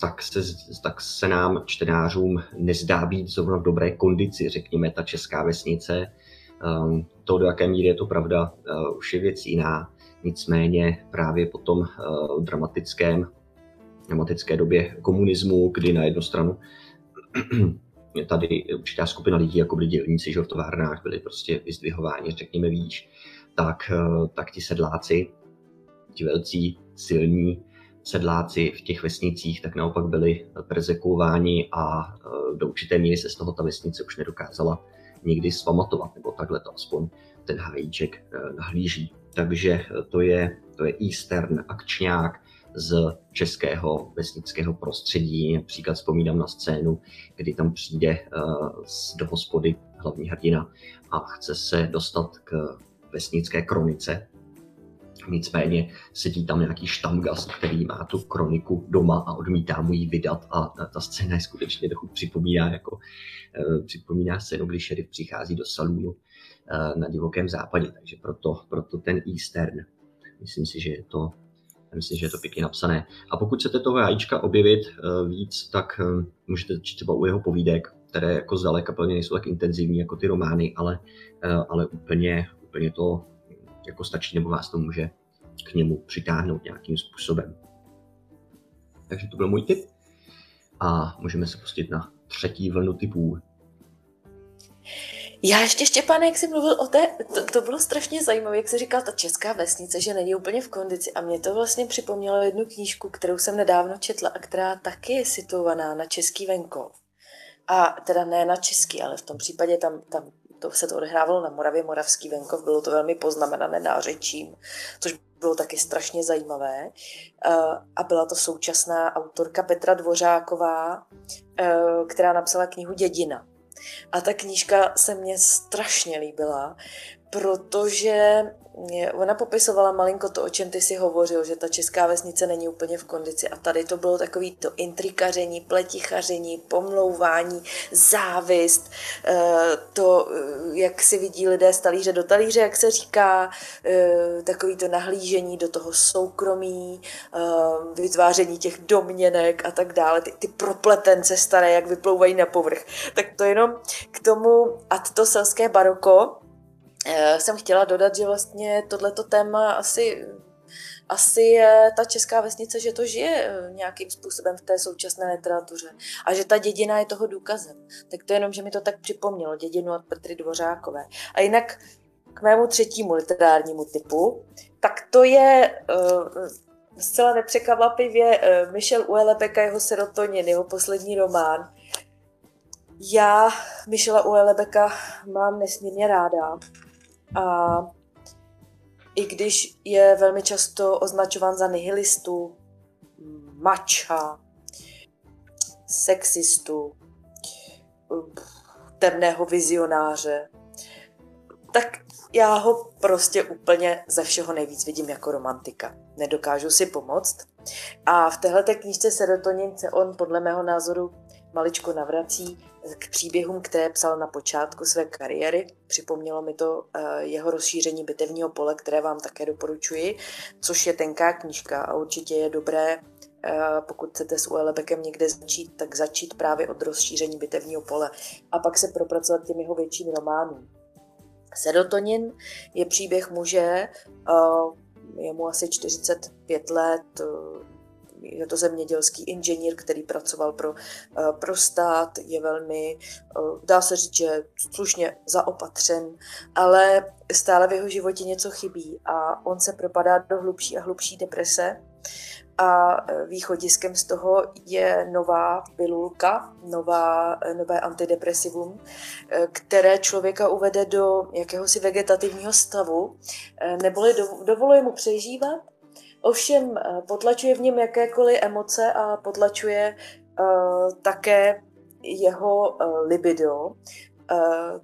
tak se, tak se nám čtenářům nezdá být zrovna v dobré kondici, řekněme, ta česká vesnice. Eh, to, do jaké míry je to pravda, už je věc jiná. Nicméně právě po tom dramatickém dramatické době komunismu, kdy na jednu stranu (clears throat) tady určitá skupina lidí, jako byli dělníci, že v továrnách byli prostě vyzdvihováni, řekněme výš, tak, eh, tak ti sedláci, ti velcí, silní sedláci v těch vesnicích, tak naopak byli persekuováni a eh, do určité míry se z toho ta vesnice už nedokázala nikdy svamatovat, nebo takhle to aspoň ten hajíček eh, nahlíží. Takže to je, to je Eastern akčňák, z českého vesnického prostředí. Například vzpomínám na scénu, kdy tam přijde uh, do hospody hlavní hrdina a chce se dostat k vesnické kronice. Nicméně sedí tam nějaký štamgast, který má tu kroniku doma a odmítá mu ji vydat a ta, ta scéna je skutečně trochu připomíná, jako, uh, připomíná scénu, kdy šerif přichází do salonu uh, na divokém západě, takže proto, proto ten Eastern. Myslím si, že je to Myslím, že je to pěkně napsané. A pokud chcete toho jajíčka objevit uh, víc, tak uh, můžete číst třeba u jeho povídek, které jako zdaleka plně nejsou tak intenzivní jako ty romány, ale, uh, ale úplně, úplně to jako stačí, nebo vás to může k němu přitáhnout nějakým způsobem. Takže to byl můj tip. A můžeme se pustit na třetí vlnu typů. Já ještě, Štěpán, jak jsi mluvil o té, to, to bylo strašně zajímavé, jak jsi říkal, ta česká vesnice, že není úplně v kondici. A mě to vlastně připomnělo jednu knížku, kterou jsem nedávno četla a která taky je situovaná na český venkov. A teda ne na český, ale v tom případě tam, tam to se to odehrávalo na Moravě, Moravský venkov, bylo to velmi poznamenané nářečím, což bylo taky strašně zajímavé. Eh, a byla to současná autorka Petra Dvořáková, eh, která napsala knihu Dědina. A ta knížka se mně strašně líbila, protože ona popisovala malinko to, o čem ty si hovořil, že ta česká vesnice není úplně v kondici a tady to bylo takový to intrikaření, pletichaření, pomlouvání, závist, eh, to, eh, jak si vidí lidé z talíře do talíře, jak se říká, eh, takový to nahlížení do toho soukromí, vytváření těch domněnek a tak dále, ty, ty propletence staré, jak vyplouvají na povrch. Tak to jenom k tomu, a to selské baroko, jsem chtěla dodat, že vlastně tohleto téma asi asi je ta česká vesnice, že to žije eh, nějakým způsobem v té současné literatuře a že ta dědina je toho důkazem. Tak to jenom, že mi to tak připomnělo, dědinu od Petry Dvořákové. A jinak k mému třetímu literárnímu typu, tak to je uh, zcela nepřekvapivě uh, Michel Uelebeka, jeho Serotonin, jeho poslední román. Já Michela Uelebeka mám nesmírně ráda. A i když je velmi často označován za nihilistu, mača, sexistu, temného vizionáře, tak já ho prostě úplně ze všeho nejvíc vidím jako romantika. Nedokážu si pomoct. A v téhle knížce Serotonin se on podle mého názoru maličko navrací k příběhům, které psal na počátku své kariéry. Připomnělo mi to eh, jeho rozšíření bitevního pole, které vám také doporučuji, což je tenká knížka a určitě je dobré, eh, pokud chcete s Uelebekem někde začít, tak začít právě od rozšíření bitevního pole a pak se propracovat těm jeho větším románům. Serotonin je příběh muže, eh, je mu asi 45 let, je to zemědělský inženýr, který pracoval pro, eh, pro stát, je velmi, eh, dá se říct, že slušně zaopatřen, ale stále v jeho životě něco chybí a on se propadá do hlubší a hlubší deprese. A eh, východiskem z toho je nová pilulka, nová, nové antidepresivum, které člověka uvede do jakéhosi vegetativního stavu, neboli dovoluje mu přežívat Ovšem eh, potlačuje v něm jakékoliv emoce a potlačuje uh, také jeho uh, libido. Uh,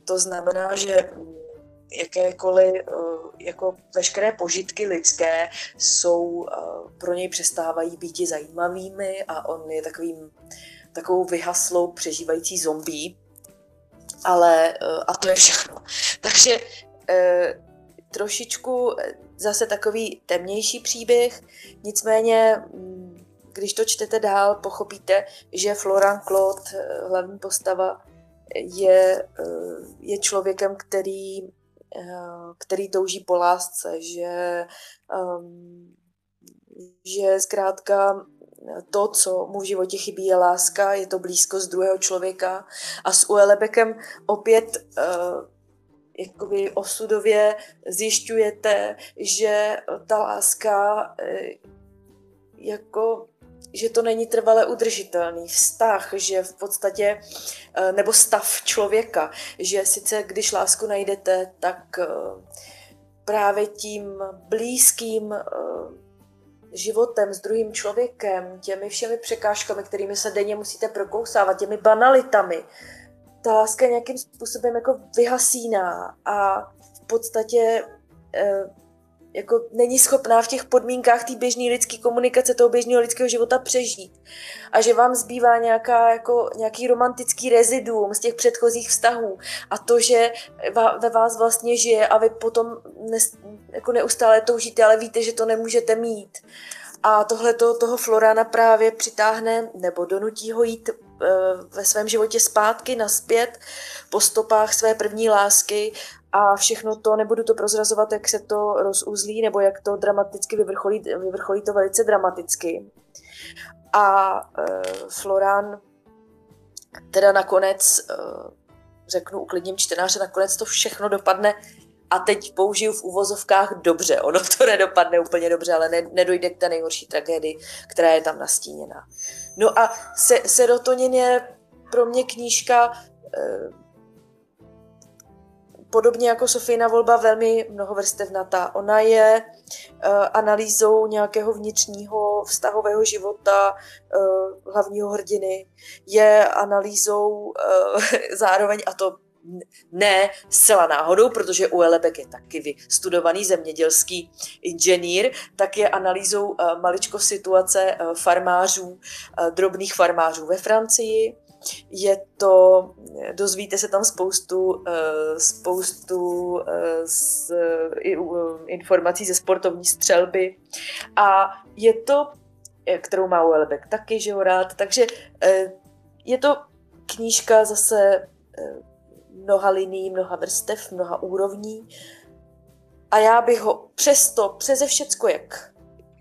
to znamená, že jakékoliv, jako veškeré požitky lidské jsou, pro něj přestávají být zajímavými a on je takovým, takovou vyhaslou přežívající zombie. Ale, a to je všechno. Takže trošičku zase takový temnější příběh, nicméně mm, když to čtete dál, pochopíte, že Florent Claude, eh, hlavní postava, je, eh, je člověkem, který, eh, který touží po lásce, že, ehm, že zkrátka to, co mu v životě chybí, je láska, je to blízkost druhého člověka. A s Uelebekem opět jakoby osudově zjišťujete, že ta láska eh, jako že to není trvale udržitelný vztah, že v podstatě, eh, nebo stav člověka, že sice když lásku najdete, tak eh, právě tím blízkým životem s druhým člověkem, těmi všemi překážkami, kterými se denně musíte prokousávat, těmi banalitami, ta láska nějakým způsobem jako vyhasíná a v podstatě e, jako není schopná v těch podmínkách té běžné lidské komunikace, toho běžného lidského života přežít. A že vám zbývá nějaká, jako, nějaký romantický reziduum z těch předchozích vztahů a to, že ve vás vlastně žije a vy potom ne, jako neustále toužíte, ale víte, že to nemůžete mít. A tohle toho Florana právě přitáhne nebo donutí ho jít ve svém životě zpátky, naspět, po stopách své první lásky a všechno to, nebudu to prozrazovat, jak se to rozuzlí, nebo jak to dramaticky vyvrcholí, vyvrcholí to velice dramaticky. A e, Florán teda nakonec, eh, řeknu uklidním čtenáře, nakonec to všechno dopadne a teď použiju v úvozovkách dobře. Ono to nedopadne úplně dobře, ale ne, nedojde k té nejhorší tragédii, která je tam nastíněna. No a se, serotonin je pro mě knížka eh, podobně jako Sofína volba velmi mnohovrstevnatá. Ona je uh, analýzou nějakého vnitřního vztahového života uh, hlavního hrdiny, je analýzou (laughs) zároveň, a to ne zcela náhodou, protože u Elebek je taky studovaný zemědělský inženýr, tak je analýzou uh, maličko situace uh, farmářů, uh, drobných farmářů ve Francii, je to, dozvíte se tam spoustu, eh, spoustu eh, z, informací ze sportovní střelby. A je to, eh, kterou má Uelbek taky, že ho rád, takže je to knížka zase mnoha liní, mnoha vrstev, mnoha úrovní a já bych ho přesto, přeze všecko, jak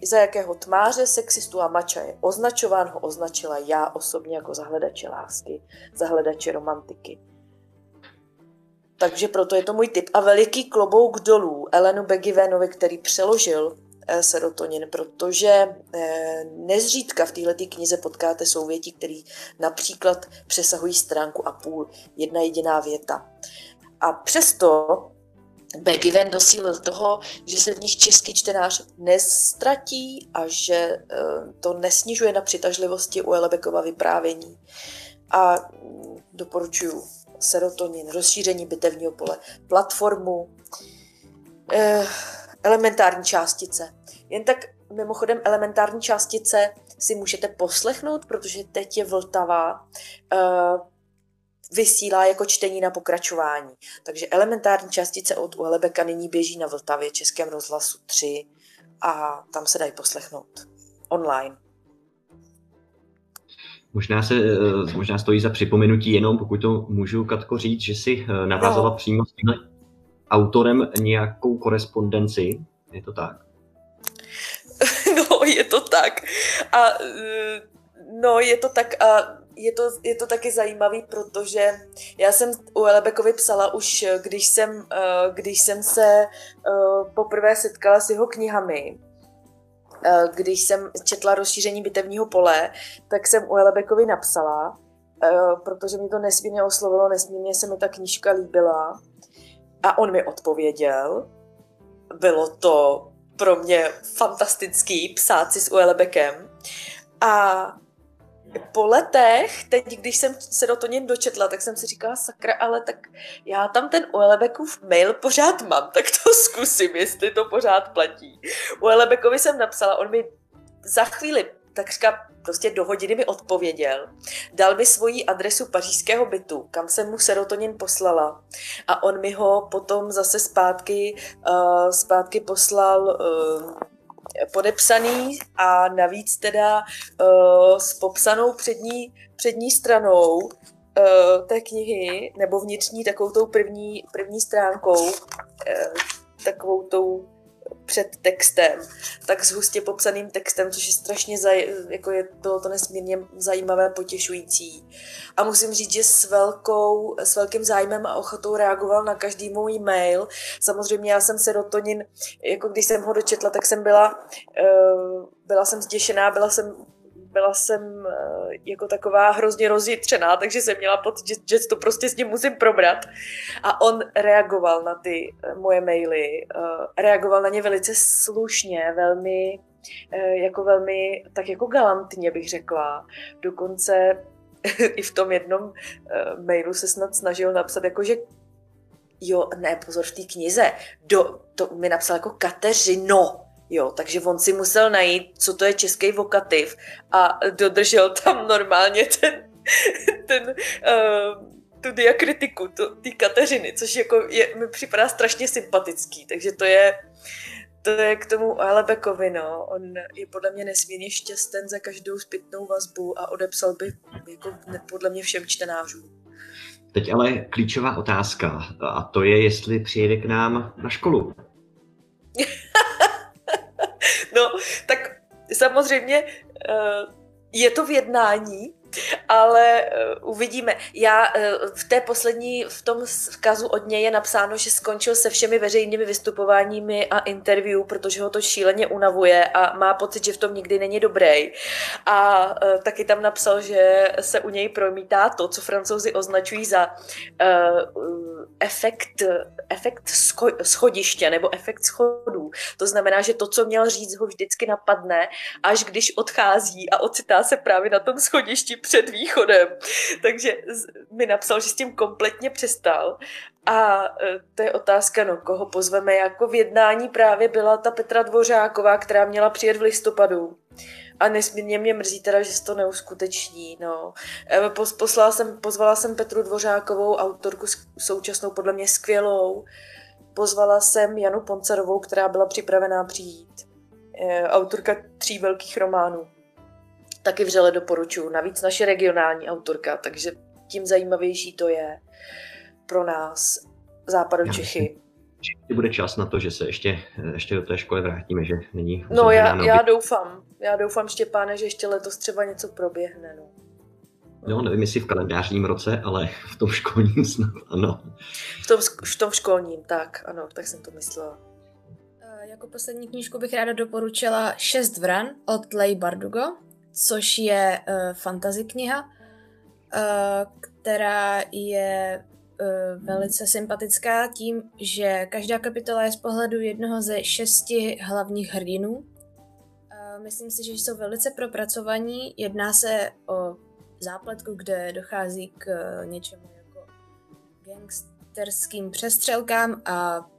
za jakého tmáře, sexistu a mača je označován, ho označila já osobně jako zahledače lásky, zahledače romantiky. Takže proto je to můj tip. A veliký klobouk dolů Elenu Begivenovi, který přeložil serotonin, protože eh, nezřídka v této knize potkáte souvětí, které například přesahují stránku a půl, jedna jediná věta. A přesto Begiven dosílil toho, že se v nich český čtenář nestratí a že eh, to nesnižuje na přitažlivosti u Elebekova vyprávění. A doporučuji serotonin, rozšíření bitevního pole, platformu, eh, elementární částice. Jen tak mimochodem elementární částice si můžete poslechnout, protože teď je Vltava. Eh, vysílá jako čtení na pokračování. Takže elementární částice od Uelebeka nyní běží na Vltavě Českém rozhlasu 3 a tam se dají poslechnout online. Možná, se, eh, možná stojí za připomenutí jenom, pokud to můžu, Katko, říct, že si eh, navázala no. přímo s tím autorem nějakou korespondenci. Je to tak? (laughs) No, je to tak. A eh, no, je to tak a je to, je to taky zajímavý, protože já jsem u Elebekovi psala už, když jsem, eh, když jsem se eh, poprvé setkala s jeho knihami, eh, když jsem četla rozšíření bitevního pole, tak jsem u Elebekovi napsala, protože mi to nesmírně oslovilo, nesmírně se mi ta knížka líbila. A on mi odpověděl. Bylo to pro mě fantastický psát si s Uelebekem. A po letech, teď když jsem se do toho dočetla, tak jsem si říkala, sakra, ale tak já tam ten Uelebekův mail pořád mám, tak to (laughs) zkusím, jestli to pořád platí. Uelebekovi jsem napsala, on mi za chvíli takřka prostě do hodiny mi odpověděl. Dal mi svoji adresu pařížského bytu, kam jsem mu serotonin poslala. A on mi ho potom zase zpátky, uh, zpátky poslal uh, podepsaný a navíc teda uh, s popsanou přední, přední stranou uh, té knihy, nebo vnitřní takovou tou první, první stránkou, uh, takovou tou před textem, tak s hustě popsaným textem, což je strašně, zaj, jako je, bylo to nesmírně zajímavé, potěšující. A musím říct, že s, velkou, s velkým zájmem a ochotou reagoval na každý můj mail. Samozřejmě já jsem se Rotonin, jako když jsem ho dočetla, tak jsem byla, uh, byla jsem zděšená, byla jsem byla jsem eh, jako taková hrozně rozjitřená, takže jsem měla pocit, že, to prostě s ním musím probrat. A on reagoval na ty eh, moje maily, eh, reagoval na ně velice slušně, velmi jako velmi, tak jako galantně bych řekla. Dokonce (laughs) i v tom jednom mailu se snad snažil napsat, jako že jo, ne, pozor, v té knize, do, to mi napsal jako Kateřino, Jo, takže on si musel najít, co to je český vokativ a dodržel tam normálně ten, (laughs) ten uh, tu diakritiku, tu, ty Kateřiny, což jako je, mi připadá strašně sympatický, takže to je, to je k tomu Alebekovi, no. On je podle mě nesmírně šťasten za každou zpětnou vazbu a odepsal by jako podle mě všem čtenářům. Teď ale klíčová otázka a to je, jestli přijede k nám na školu. (laughs) No, tak samozřejmě eh, je to v jednání, ale uh, uvidíme. Já uh, v té poslední, v tom vzkazu od něj je napsáno, že skončil se všemi veřejnými vystupováními a interview, protože ho to šíleně unavuje a má pocit, že v tom nikdy není dobrý. A uh, taky tam napsal, že se u něj promítá to, co francouzi označují za uh, efekt, efekt schodiště nebo efekt schodů. To znamená, že to, co měl říct, ho vždycky napadne, až když odchází a ocitá se právě na tom schodišti před východem. Takže mi napsal, že s tím kompletně přestal. A e, to je otázka, no, koho pozveme. Jako v jednání právě byla ta Petra Dvořáková, která měla přijet v listopadu. A nesmírně mě mrzí teda, že se to neuskuteční. No. E, poslala jsem, pozvala jsem Petru Dvořákovou, autorku současnou, podle mě skvělou. Pozvala jsem Janu Poncarovou, která byla připravená přijít. E, autorka tří velkých románů taky vřele doporučuji. Navíc naše regionální autorka, takže tím zajímavější to je pro nás západu Čechy. Že bude čas na to, že se ještě, ještě do té školy vrátíme, že není... No já, já doufám, já doufám Štěpáne, že ještě letos třeba něco proběhne, no. No, nevím, jestli v kalendářním roce, ale v tom školním (laughs) snad ano. V tom, v tom školním, tak, ano, tak jsem to myslela. Eh, jako poslední knížku bych ráda doporučila Šest vran od Lej Bardugo což je uh, fantasy kniha, uh, která je uh, velice sympatická tím, že každá kapitola je z pohledu jednoho ze šesti hlavních hrdinů. Myslím si, že jsou velice propracovaní. Jedná se o zápletku, kde dochází k něčemu jako gangsterským přestřelkám a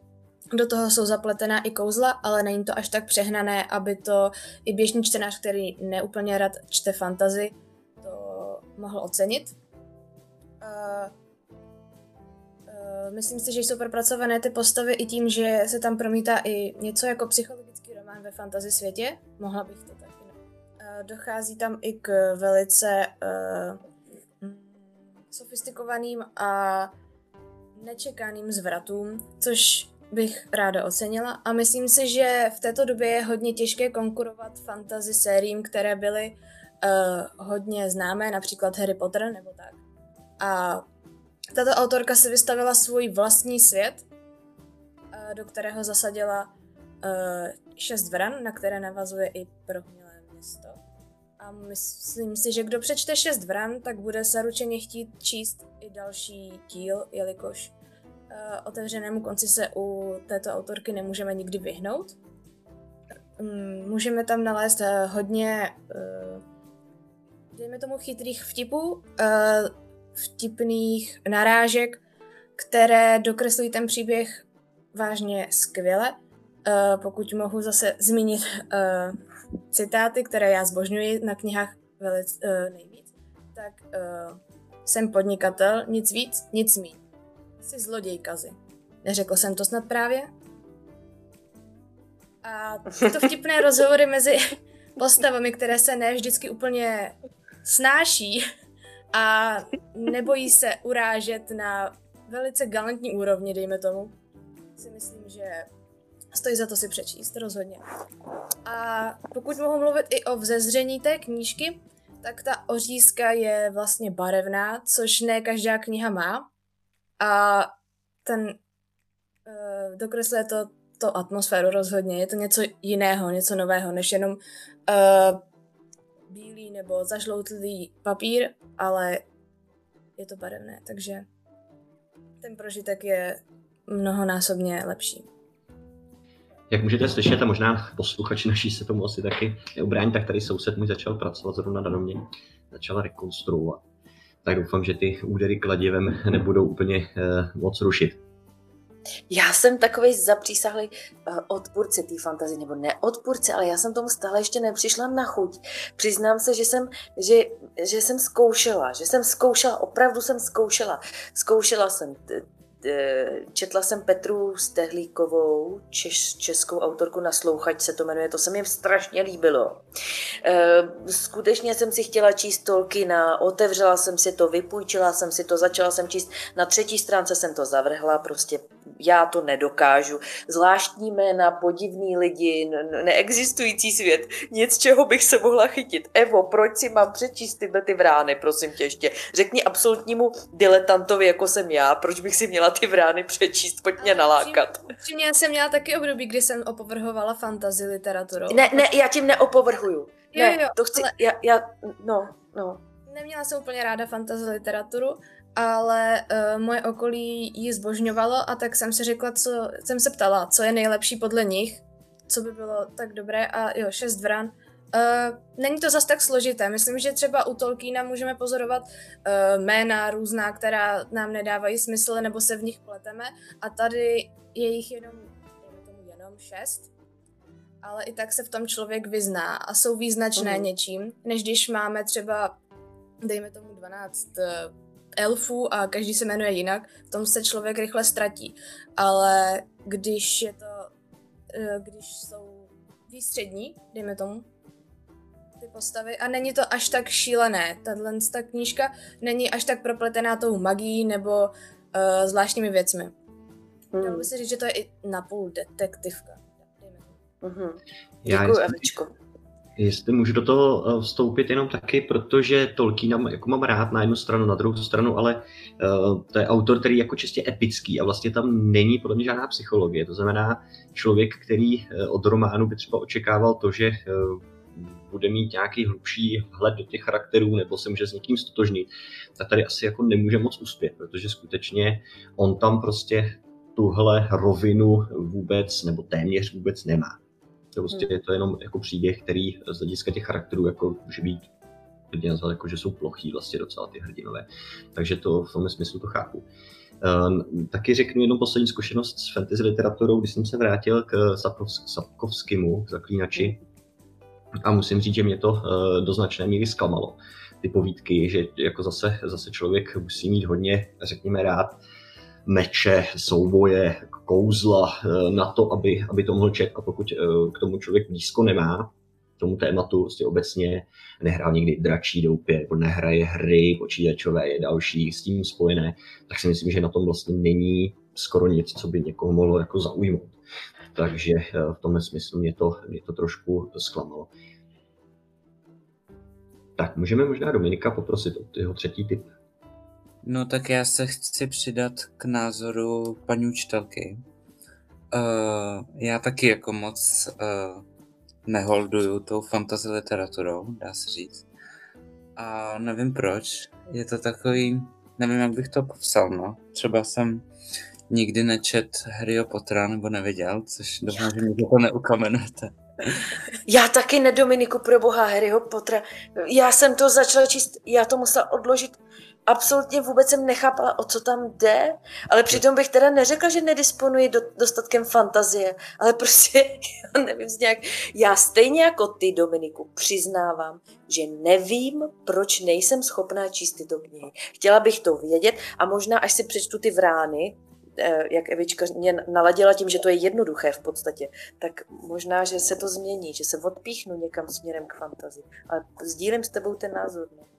do toho jsou zapletená i kouzla, ale není to až tak přehnané, aby to i běžný čtenář, který neúplně rád čte fantazy, to mohl ocenit. Uh, uh, myslím si, že jsou propracované ty postavy i tím, že se tam promítá i něco jako psychologický román ve fantasy světě. Mohla bych to taky. Uh, dochází tam i k velice uh, sofistikovaným a nečekaným zvratům, což bych ráda ocenila a myslím si, že v této době je hodně těžké konkurovat fantasy sériím, které byly uh, hodně známé, například Harry Potter nebo tak. A tato autorka si vystavila svůj vlastní svět, uh, do kterého zasadila uh, šest vran, na které navazuje i prohnilé město. A myslím si, že kdo přečte šest vran, tak bude zaručeně chtít číst i další díl, jelikož otevřenému konci se u této autorky nemůžeme nikdy vyhnout. Mm, můžeme tam nalézt eh, hodně, eh, dejme tomu, chytrých vtipů, vtipných narážek, které dokreslují ten příběh vážně skvěle. Pokud mohu zase zmínit citáty, které já zbožňuji na knihách velice nejvíc, tak jsem podnikatel, nic víc, nic míň. Jsi zlodějkazy. Neřekl jsem to snad právě? A tyto vtipné rozhovory mezi (laughs) postavami, které se ne vždycky úplně snáší a nebojí se urážet na velice galantní úrovni, dejme tomu, si myslím, že stojí za to si přečíst, rozhodně. A pokud mohu mluvit i o vzezření té knížky, tak ta ořízka je vlastně barevná, což ne každá kniha má. A ten uh, dokresluje to, to atmosféru rozhodně. Je to něco jiného, něco nového, než jenom uh, bílý nebo zažloutlý papír, ale je to barevné, takže ten prožitek je mnohonásobně lepší. Jak můžete slyšet, a možná posluchači naší se tomu asi taky neubrání, tak tady soused můj začal pracovat zrovna na domě, začal rekonstruovat tak doufám, že ty údery kladivem nebudou úplně uh, moc rušit. Já jsem takový zapřísahlý uh, odpůrce té fantazie, nebo ne odpůrce, ale já jsem tomu stále ještě nepřišla na chuť. Přiznám se, že jsem, že, že jsem zkoušela, že jsem zkoušela, opravdu jsem zkoušela. Zkoušela jsem Eh, četla jsem Petru Stehlíkovou, češ, českou autorku Naslouchať se to jmenuje, to se mi strašně líbilo. Eh, skutečně jsem si chtěla číst Tolkiena, otevřela jsem si to, vypůjčila jsem si to, začala jsem číst, na třetí stránce jsem to zavrhla, prostě já to nedokážu. Zvláštní jména, podivní lidi, neexistující svět, nic, čeho bych se mohla chytit. Evo, proč si mám přečíst tyhle ty vrány, prosím tě ještě. Řekni absolutnímu diletantovi, jako jsem já, proč bych si měla ty vrány přečíst, pojď mě nalákat. Upřímně, já jsem měla taky období, kdy jsem opovrhovala fantasy literaturou. Ne, ne, já tím neopovrhuju. Ne, jo, jo, to chci, ale... já, já, no, no. Neměla jsem úplně ráda fantasy literaturu, ale uh, moje okolí ji zbožňovalo a tak jsem si řekla, co jsem se ptala, co je nejlepší podle nich, co by bylo tak dobré a jo, šest vran. Uh, není to zas tak složité. Myslím, že třeba u Tolkiena můžeme pozorovat uh, jména různá, která nám nedávají smysl, nebo se v nich pleteme. A tady je jich jenom, tomu jenom šest. Ale i tak se v tom člověk vyzná a jsou význačné uh-huh. něčím, než když máme třeba, dejme tomu 12 uh, elfů a každý se jmenuje jinak, v tom se člověk rychle ztratí. Ale když je to, eh, když jsou výstřední, dejme tomu, ty postavy a není to až tak šílené. Tahle ta knížka není až tak propletená tou magií nebo uh, zvláštními věcmi. Hmm. Dalo by si říct, že to je i napůl detektivka. Mm-hmm. Děkuji, Evičko. Jestli můžu do toho eh, vstoupit jenom taky, protože Tolkiena jako mám rád na jednu stranu, na druhou stranu, ale uh, to je autor, který je jako čistě epický a vlastně tam není podle mě žádná psychologie. To znamená, člověk, který uh, od románu by třeba očekával to, že uh, bude mít nějaký hlubší vhled do těch charakterů nebo se může s někým stotožnit, tak tady asi jako nemůže moc uspět, protože skutečně on tam prostě tuhle rovinu vůbec nebo téměř vůbec nemá. To prostě je to jenom jako příběh, který z hlediska těch charakterů jako může být lidi nazvat jako, že jsou plochý vlastně docela ty hrdinové. Takže to v tom smyslu to chápu. Uh, taky řeknu jenom poslední zkušenost s fantasy literaturou, když jsem se vrátil k Sapkovskému, k Zaklínači. A musím říct, že mě to uh, do značné míry zklamalo. Ty povídky, že jako zase, zase člověk musí mít hodně, řekněme, rád meče, souboje, kouzla eh, na to, aby, aby to mohl čet a pokud eh, k tomu člověk blízko nemá, tomu tématu prostě obecně nehrál někdy dračí doupě, nebo nehraje hry počítačové, je další s tím spojené, tak si myslím, že na tom vlastně není skoro nic, co by někoho mohlo jako zaujmout. Takže eh, v tomhle smyslu mě to, mě to trošku zklamalo. Tak, můžeme možná Dominika poprosit o jeho třetí typ. No tak já se chci přidat k názoru paní učitelky. Uh, já taky jako moc uh, neholduju tou fantasy literaturou, dá se říct. A nevím proč. Je to takový, nevím jak bych to popsal, no. Třeba jsem nikdy nečet Harryho Pottera nebo neviděl, což doufám, že mi to neukamenujete. Já taky ne, Dominiku, pro boha Harryho Pottera. Já jsem to začala číst, já to musela odložit absolutně vůbec jsem nechápala, o co tam jde, ale přitom bych teda neřekla, že nedisponuji do, dostatkem fantazie, ale prostě, (laughs) já nevím, nějak, já stejně jako ty, Dominiku, přiznávám, že nevím, proč nejsem schopná číst tyto knihy. Chtěla bych to vědět a možná, až si přečtu ty vrány, eh, jak Evička mě naladila tím, že to je jednoduché v podstatě, tak možná, že se to změní, že se odpíchnu někam směrem k fantazii. Ale sdílím s tebou ten názor. Ne?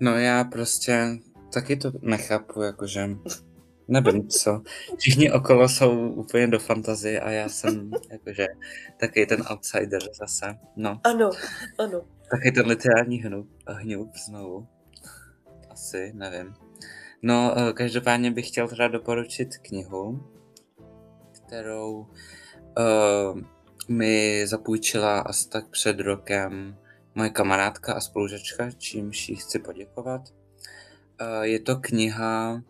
No já prostě taky to nechápu, jakože nevím co. Všichni okolo jsou úplně do fantazie a já jsem jakože taky ten outsider zase. No. Ano, ano. Taky ten literární hnup, hňup znovu. Asi, nevím. No, eh, každopádně bych chtěl teda doporučit knihu, kterou uh, mi zapůjčila asi tak před rokem moje kamarádka a spolužačka, čímž jí chci poděkovat. Eh, je to kniha,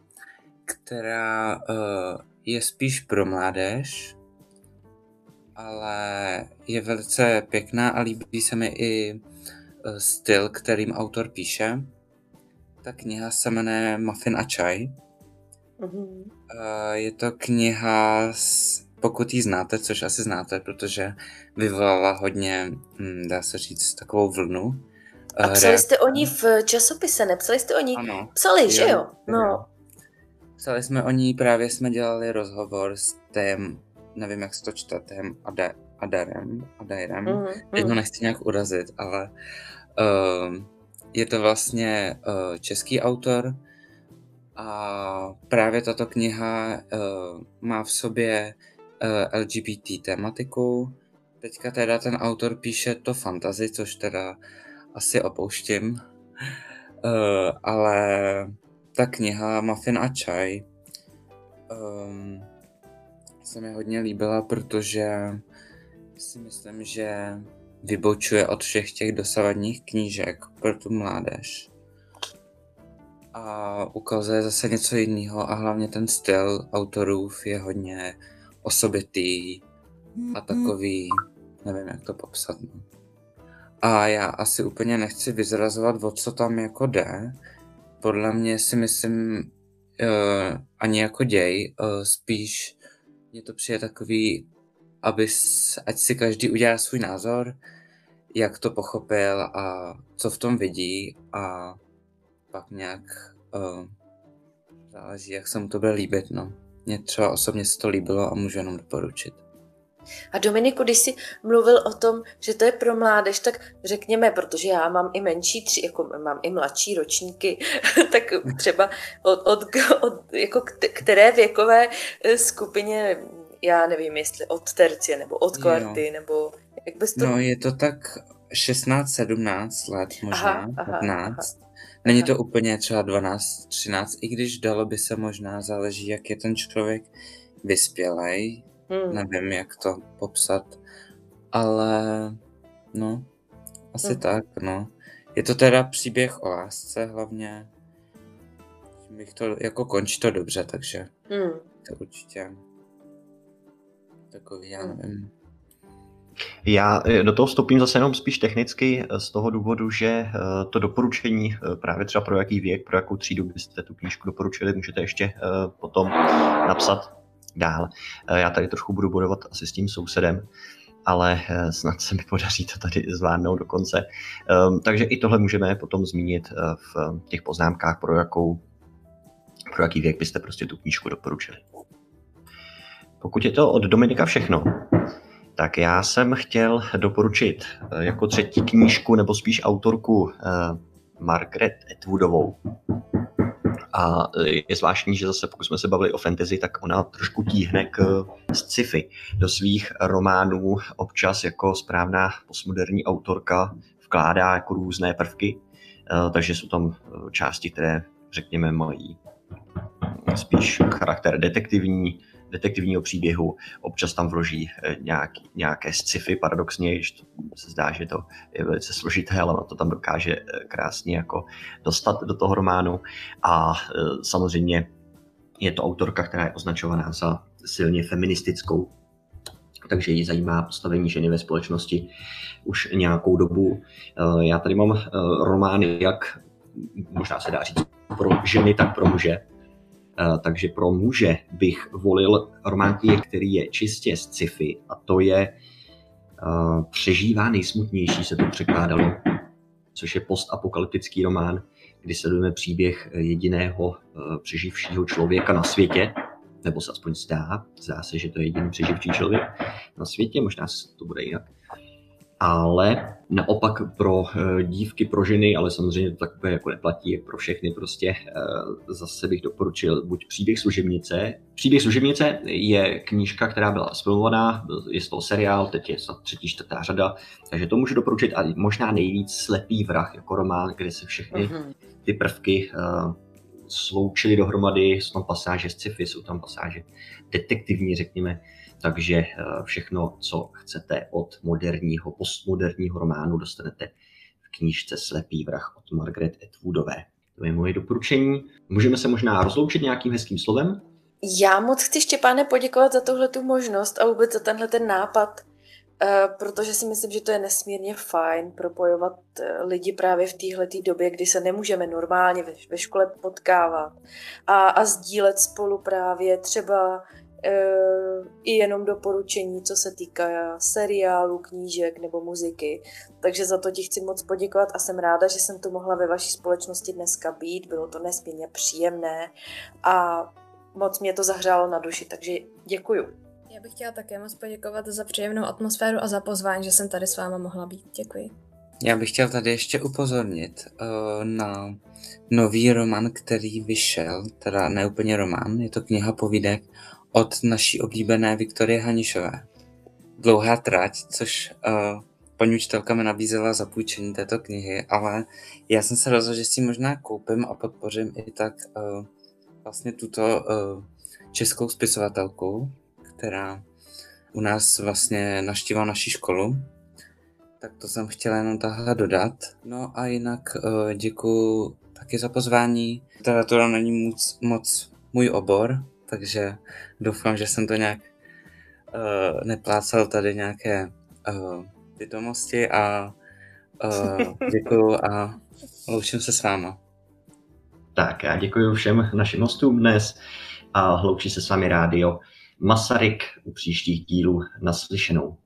která eh, je spíš pro mládež, ale je velice pěkná a líbí se mi i eh, styl, kterým autor píše. Ta kniha se jmenuje Muffin a čaj. Mm-hmm. Je to kniha s pokud ji znáte, což asi znáte, protože vyvolala hodně, hm, dá se říct, takovou vlnu. A psali jste o ní v časopise, nepsali jste o ní? Ano. Psali, jo, že jo? No. Psali jsme o ní, právě jsme dělali rozhovor s tém, nevím, jak se to čte, tém Ade, Adarem, Adarem. Mm-hmm. Teď ho nechci nějak urazit, ale uh, je to vlastně uh, český autor A právě tato kniha uh, má v sobě LGBT tematiku. Teďka teda ten autor píše to fantasy, což teda asi opouštím. Uh, ale ta kniha Muffin a čaj um, se mi hodně líbila, protože si myslím, že vybočuje od všech těch dosavadních knížek pro tu mládež. A ukazuje zase něco jiného a hlavně ten styl autorů je hodně osobitý a takový, nevím jak to popsat. No. A já asi úplně nechci vyzrazovat, o co tam jako jde. Podle mě si myslím, uh, ani jako děj, uh, spíš mně to přijde takový, aby, ať si každý udělá svůj názor, jak to pochopil a co v tom vidí a pak nějak uh, záleží, jak se mu to bude líbit, no. Mně třeba osobně se to líbilo a můžu jenom doporučit. A Dominiku, když jsi mluvil o tom, že to je pro mládež, tak řekněme, protože já mám i menší tři, jako mám i mladší ročníky, (laughs) tak třeba od, od, od jako které věkové eh, skupině, já nevím, jestli od tercie nebo od kvarty, jo. nebo jak bys to... No je to tak 16-17 let možná, aha, aha, 15. Aha. Není to úplně třeba 12, 13, i když dalo by se možná, záleží, jak je ten člověk vyspělej, Hmm. Nevím, jak to popsat, ale no, asi hmm. tak, no. Je to teda příběh o lásce hlavně. Bych to, jako končí to dobře, takže hmm. to určitě takový, já hmm. nevím. Já eh, do toho vstupím zase jenom spíš technicky eh, z toho důvodu, že eh, to doporučení právě třeba pro jaký věk, pro jakou třídu byste tu knížku doporučili, můžete ještě potom napsat dál. Já tady trošku budu budovat asi s tím sousedem, ale snad se mi podaří to tady zvládnout do konce. Ehm, takže i tohle můžeme potom zmínit v těch poznámkách, pro, jakou, pro jaký věk byste prostě tu knížku doporučili. Pokud je to od Dominika všechno, tak já jsem chtěl doporučit jako třetí knížku, nebo spíš autorku Margaret Atwoodovou. A e, je zvláštní, že zase pokud jsme se bavili o fantasy, tak ona trošku tíhne k sci-fi. Do svých románů občas jako správná postmoderní autorka vkládá jako různé prvky, takže jsou tam části, které řekněme mají spíš charakter detektivní, detektivního příběhu, občas tam vloží eh, nějaký, nějaké sci-fi, paradoxně, to se zdá, že to je velice složité, ale to tam dokáže eh, krásně jako dostat do toho románu a eh, samozřejmě je to autorka, která je označovaná za silně feministickou, takže ji zajímá postavení ženy ve společnosti už nějakou dobu. Já tady mám romány, jak možná se dá říct pro ženy, tak pro muže. Eh, takže pro muže bych volil román, který je čistě z sci-fi a to je uh, Přežívá nejsmutnější, se to překládalo, což je postapokalyptický román, kdy sledujeme příběh jediného uh, přeživšího člověka na světě, nebo se aspoň zdá, zdá se, že to je jediný přeživčí člověk na světě, možná to bude jinak ale naopak pro eh, dívky, pro ženy, ale samozřejmě to takové jako neplatí jak pro všechny, prostě eh, zase bych doporučil buď Příběh služebnice. Příběh služebnice je knížka, která byla sfilmovaná, je z toho seriál, teď je třetí, čtvrtá řada, takže to můžu doporučit a možná nejvíc Slepý vrah jako román, kde se všechny mhm. ty prvky uh, sloučily dohromady, jsou tam pasáže z sci-fi, jsou tam pasáže detektivní, řekněme, takže eh, všechno, co chcete od moderního, postmoderního románu, dostanete v knížce Slepý vrah od Margaret Atwoodové. To je moje doporučení. Můžeme se možná rozloučit nějakým hezkým slovem? Já moc chci Štěpáne poděkovat za tuhle tu možnost a vůbec za tenhle ten nápad, eh, protože si myslím, že to je nesmírně fajn propojovat eh, lidi právě v téhle době, kdy se nemůžeme normálně ve, škole potkávat a, a sdílet spolu právě třeba i jenom doporučení, co se týká seriálu, knížek nebo muziky. Takže za to ti chci moc poděkovat a jsem ráda, že jsem tu mohla ve vaší společnosti dneska být. Bylo to nesmírně příjemné a moc mě to zahřálo na duši, takže děkuju. Já bych chtěla také moc poděkovat za příjemnou atmosféru a za pozvání, že jsem tady s váma mohla být. Děkuji. Já bych chtěl tady ještě upozornit uh, na nový román, který vyšel, teda ne úplně román, je to kniha povídek od naší oblíbené Viktorie Hanišové. Dlouhá trať, což uh, paní učitelka mi nabízela zapůjčení této knihy, ale já jsem se rozhodl, že si možná koupím a podpořím i tak uh, vlastně tuto uh, českou spisovatelku, která u nás vlastně naštívila naši školu. Tak to jsem chtěla jenom tahle dodat. No a jinak uh, děkuji taky za pozvání. Literatura není moc, moc můj obor, takže doufám, že jsem to nějak uh, neplácal tady nějaké uh, vědomosti a uh, děkuju a loučím se s váma. Tak, já děkuji všem našim hostům dnes a hloučí se s vámi rádio Masaryk u příštích dílů naslyšenou.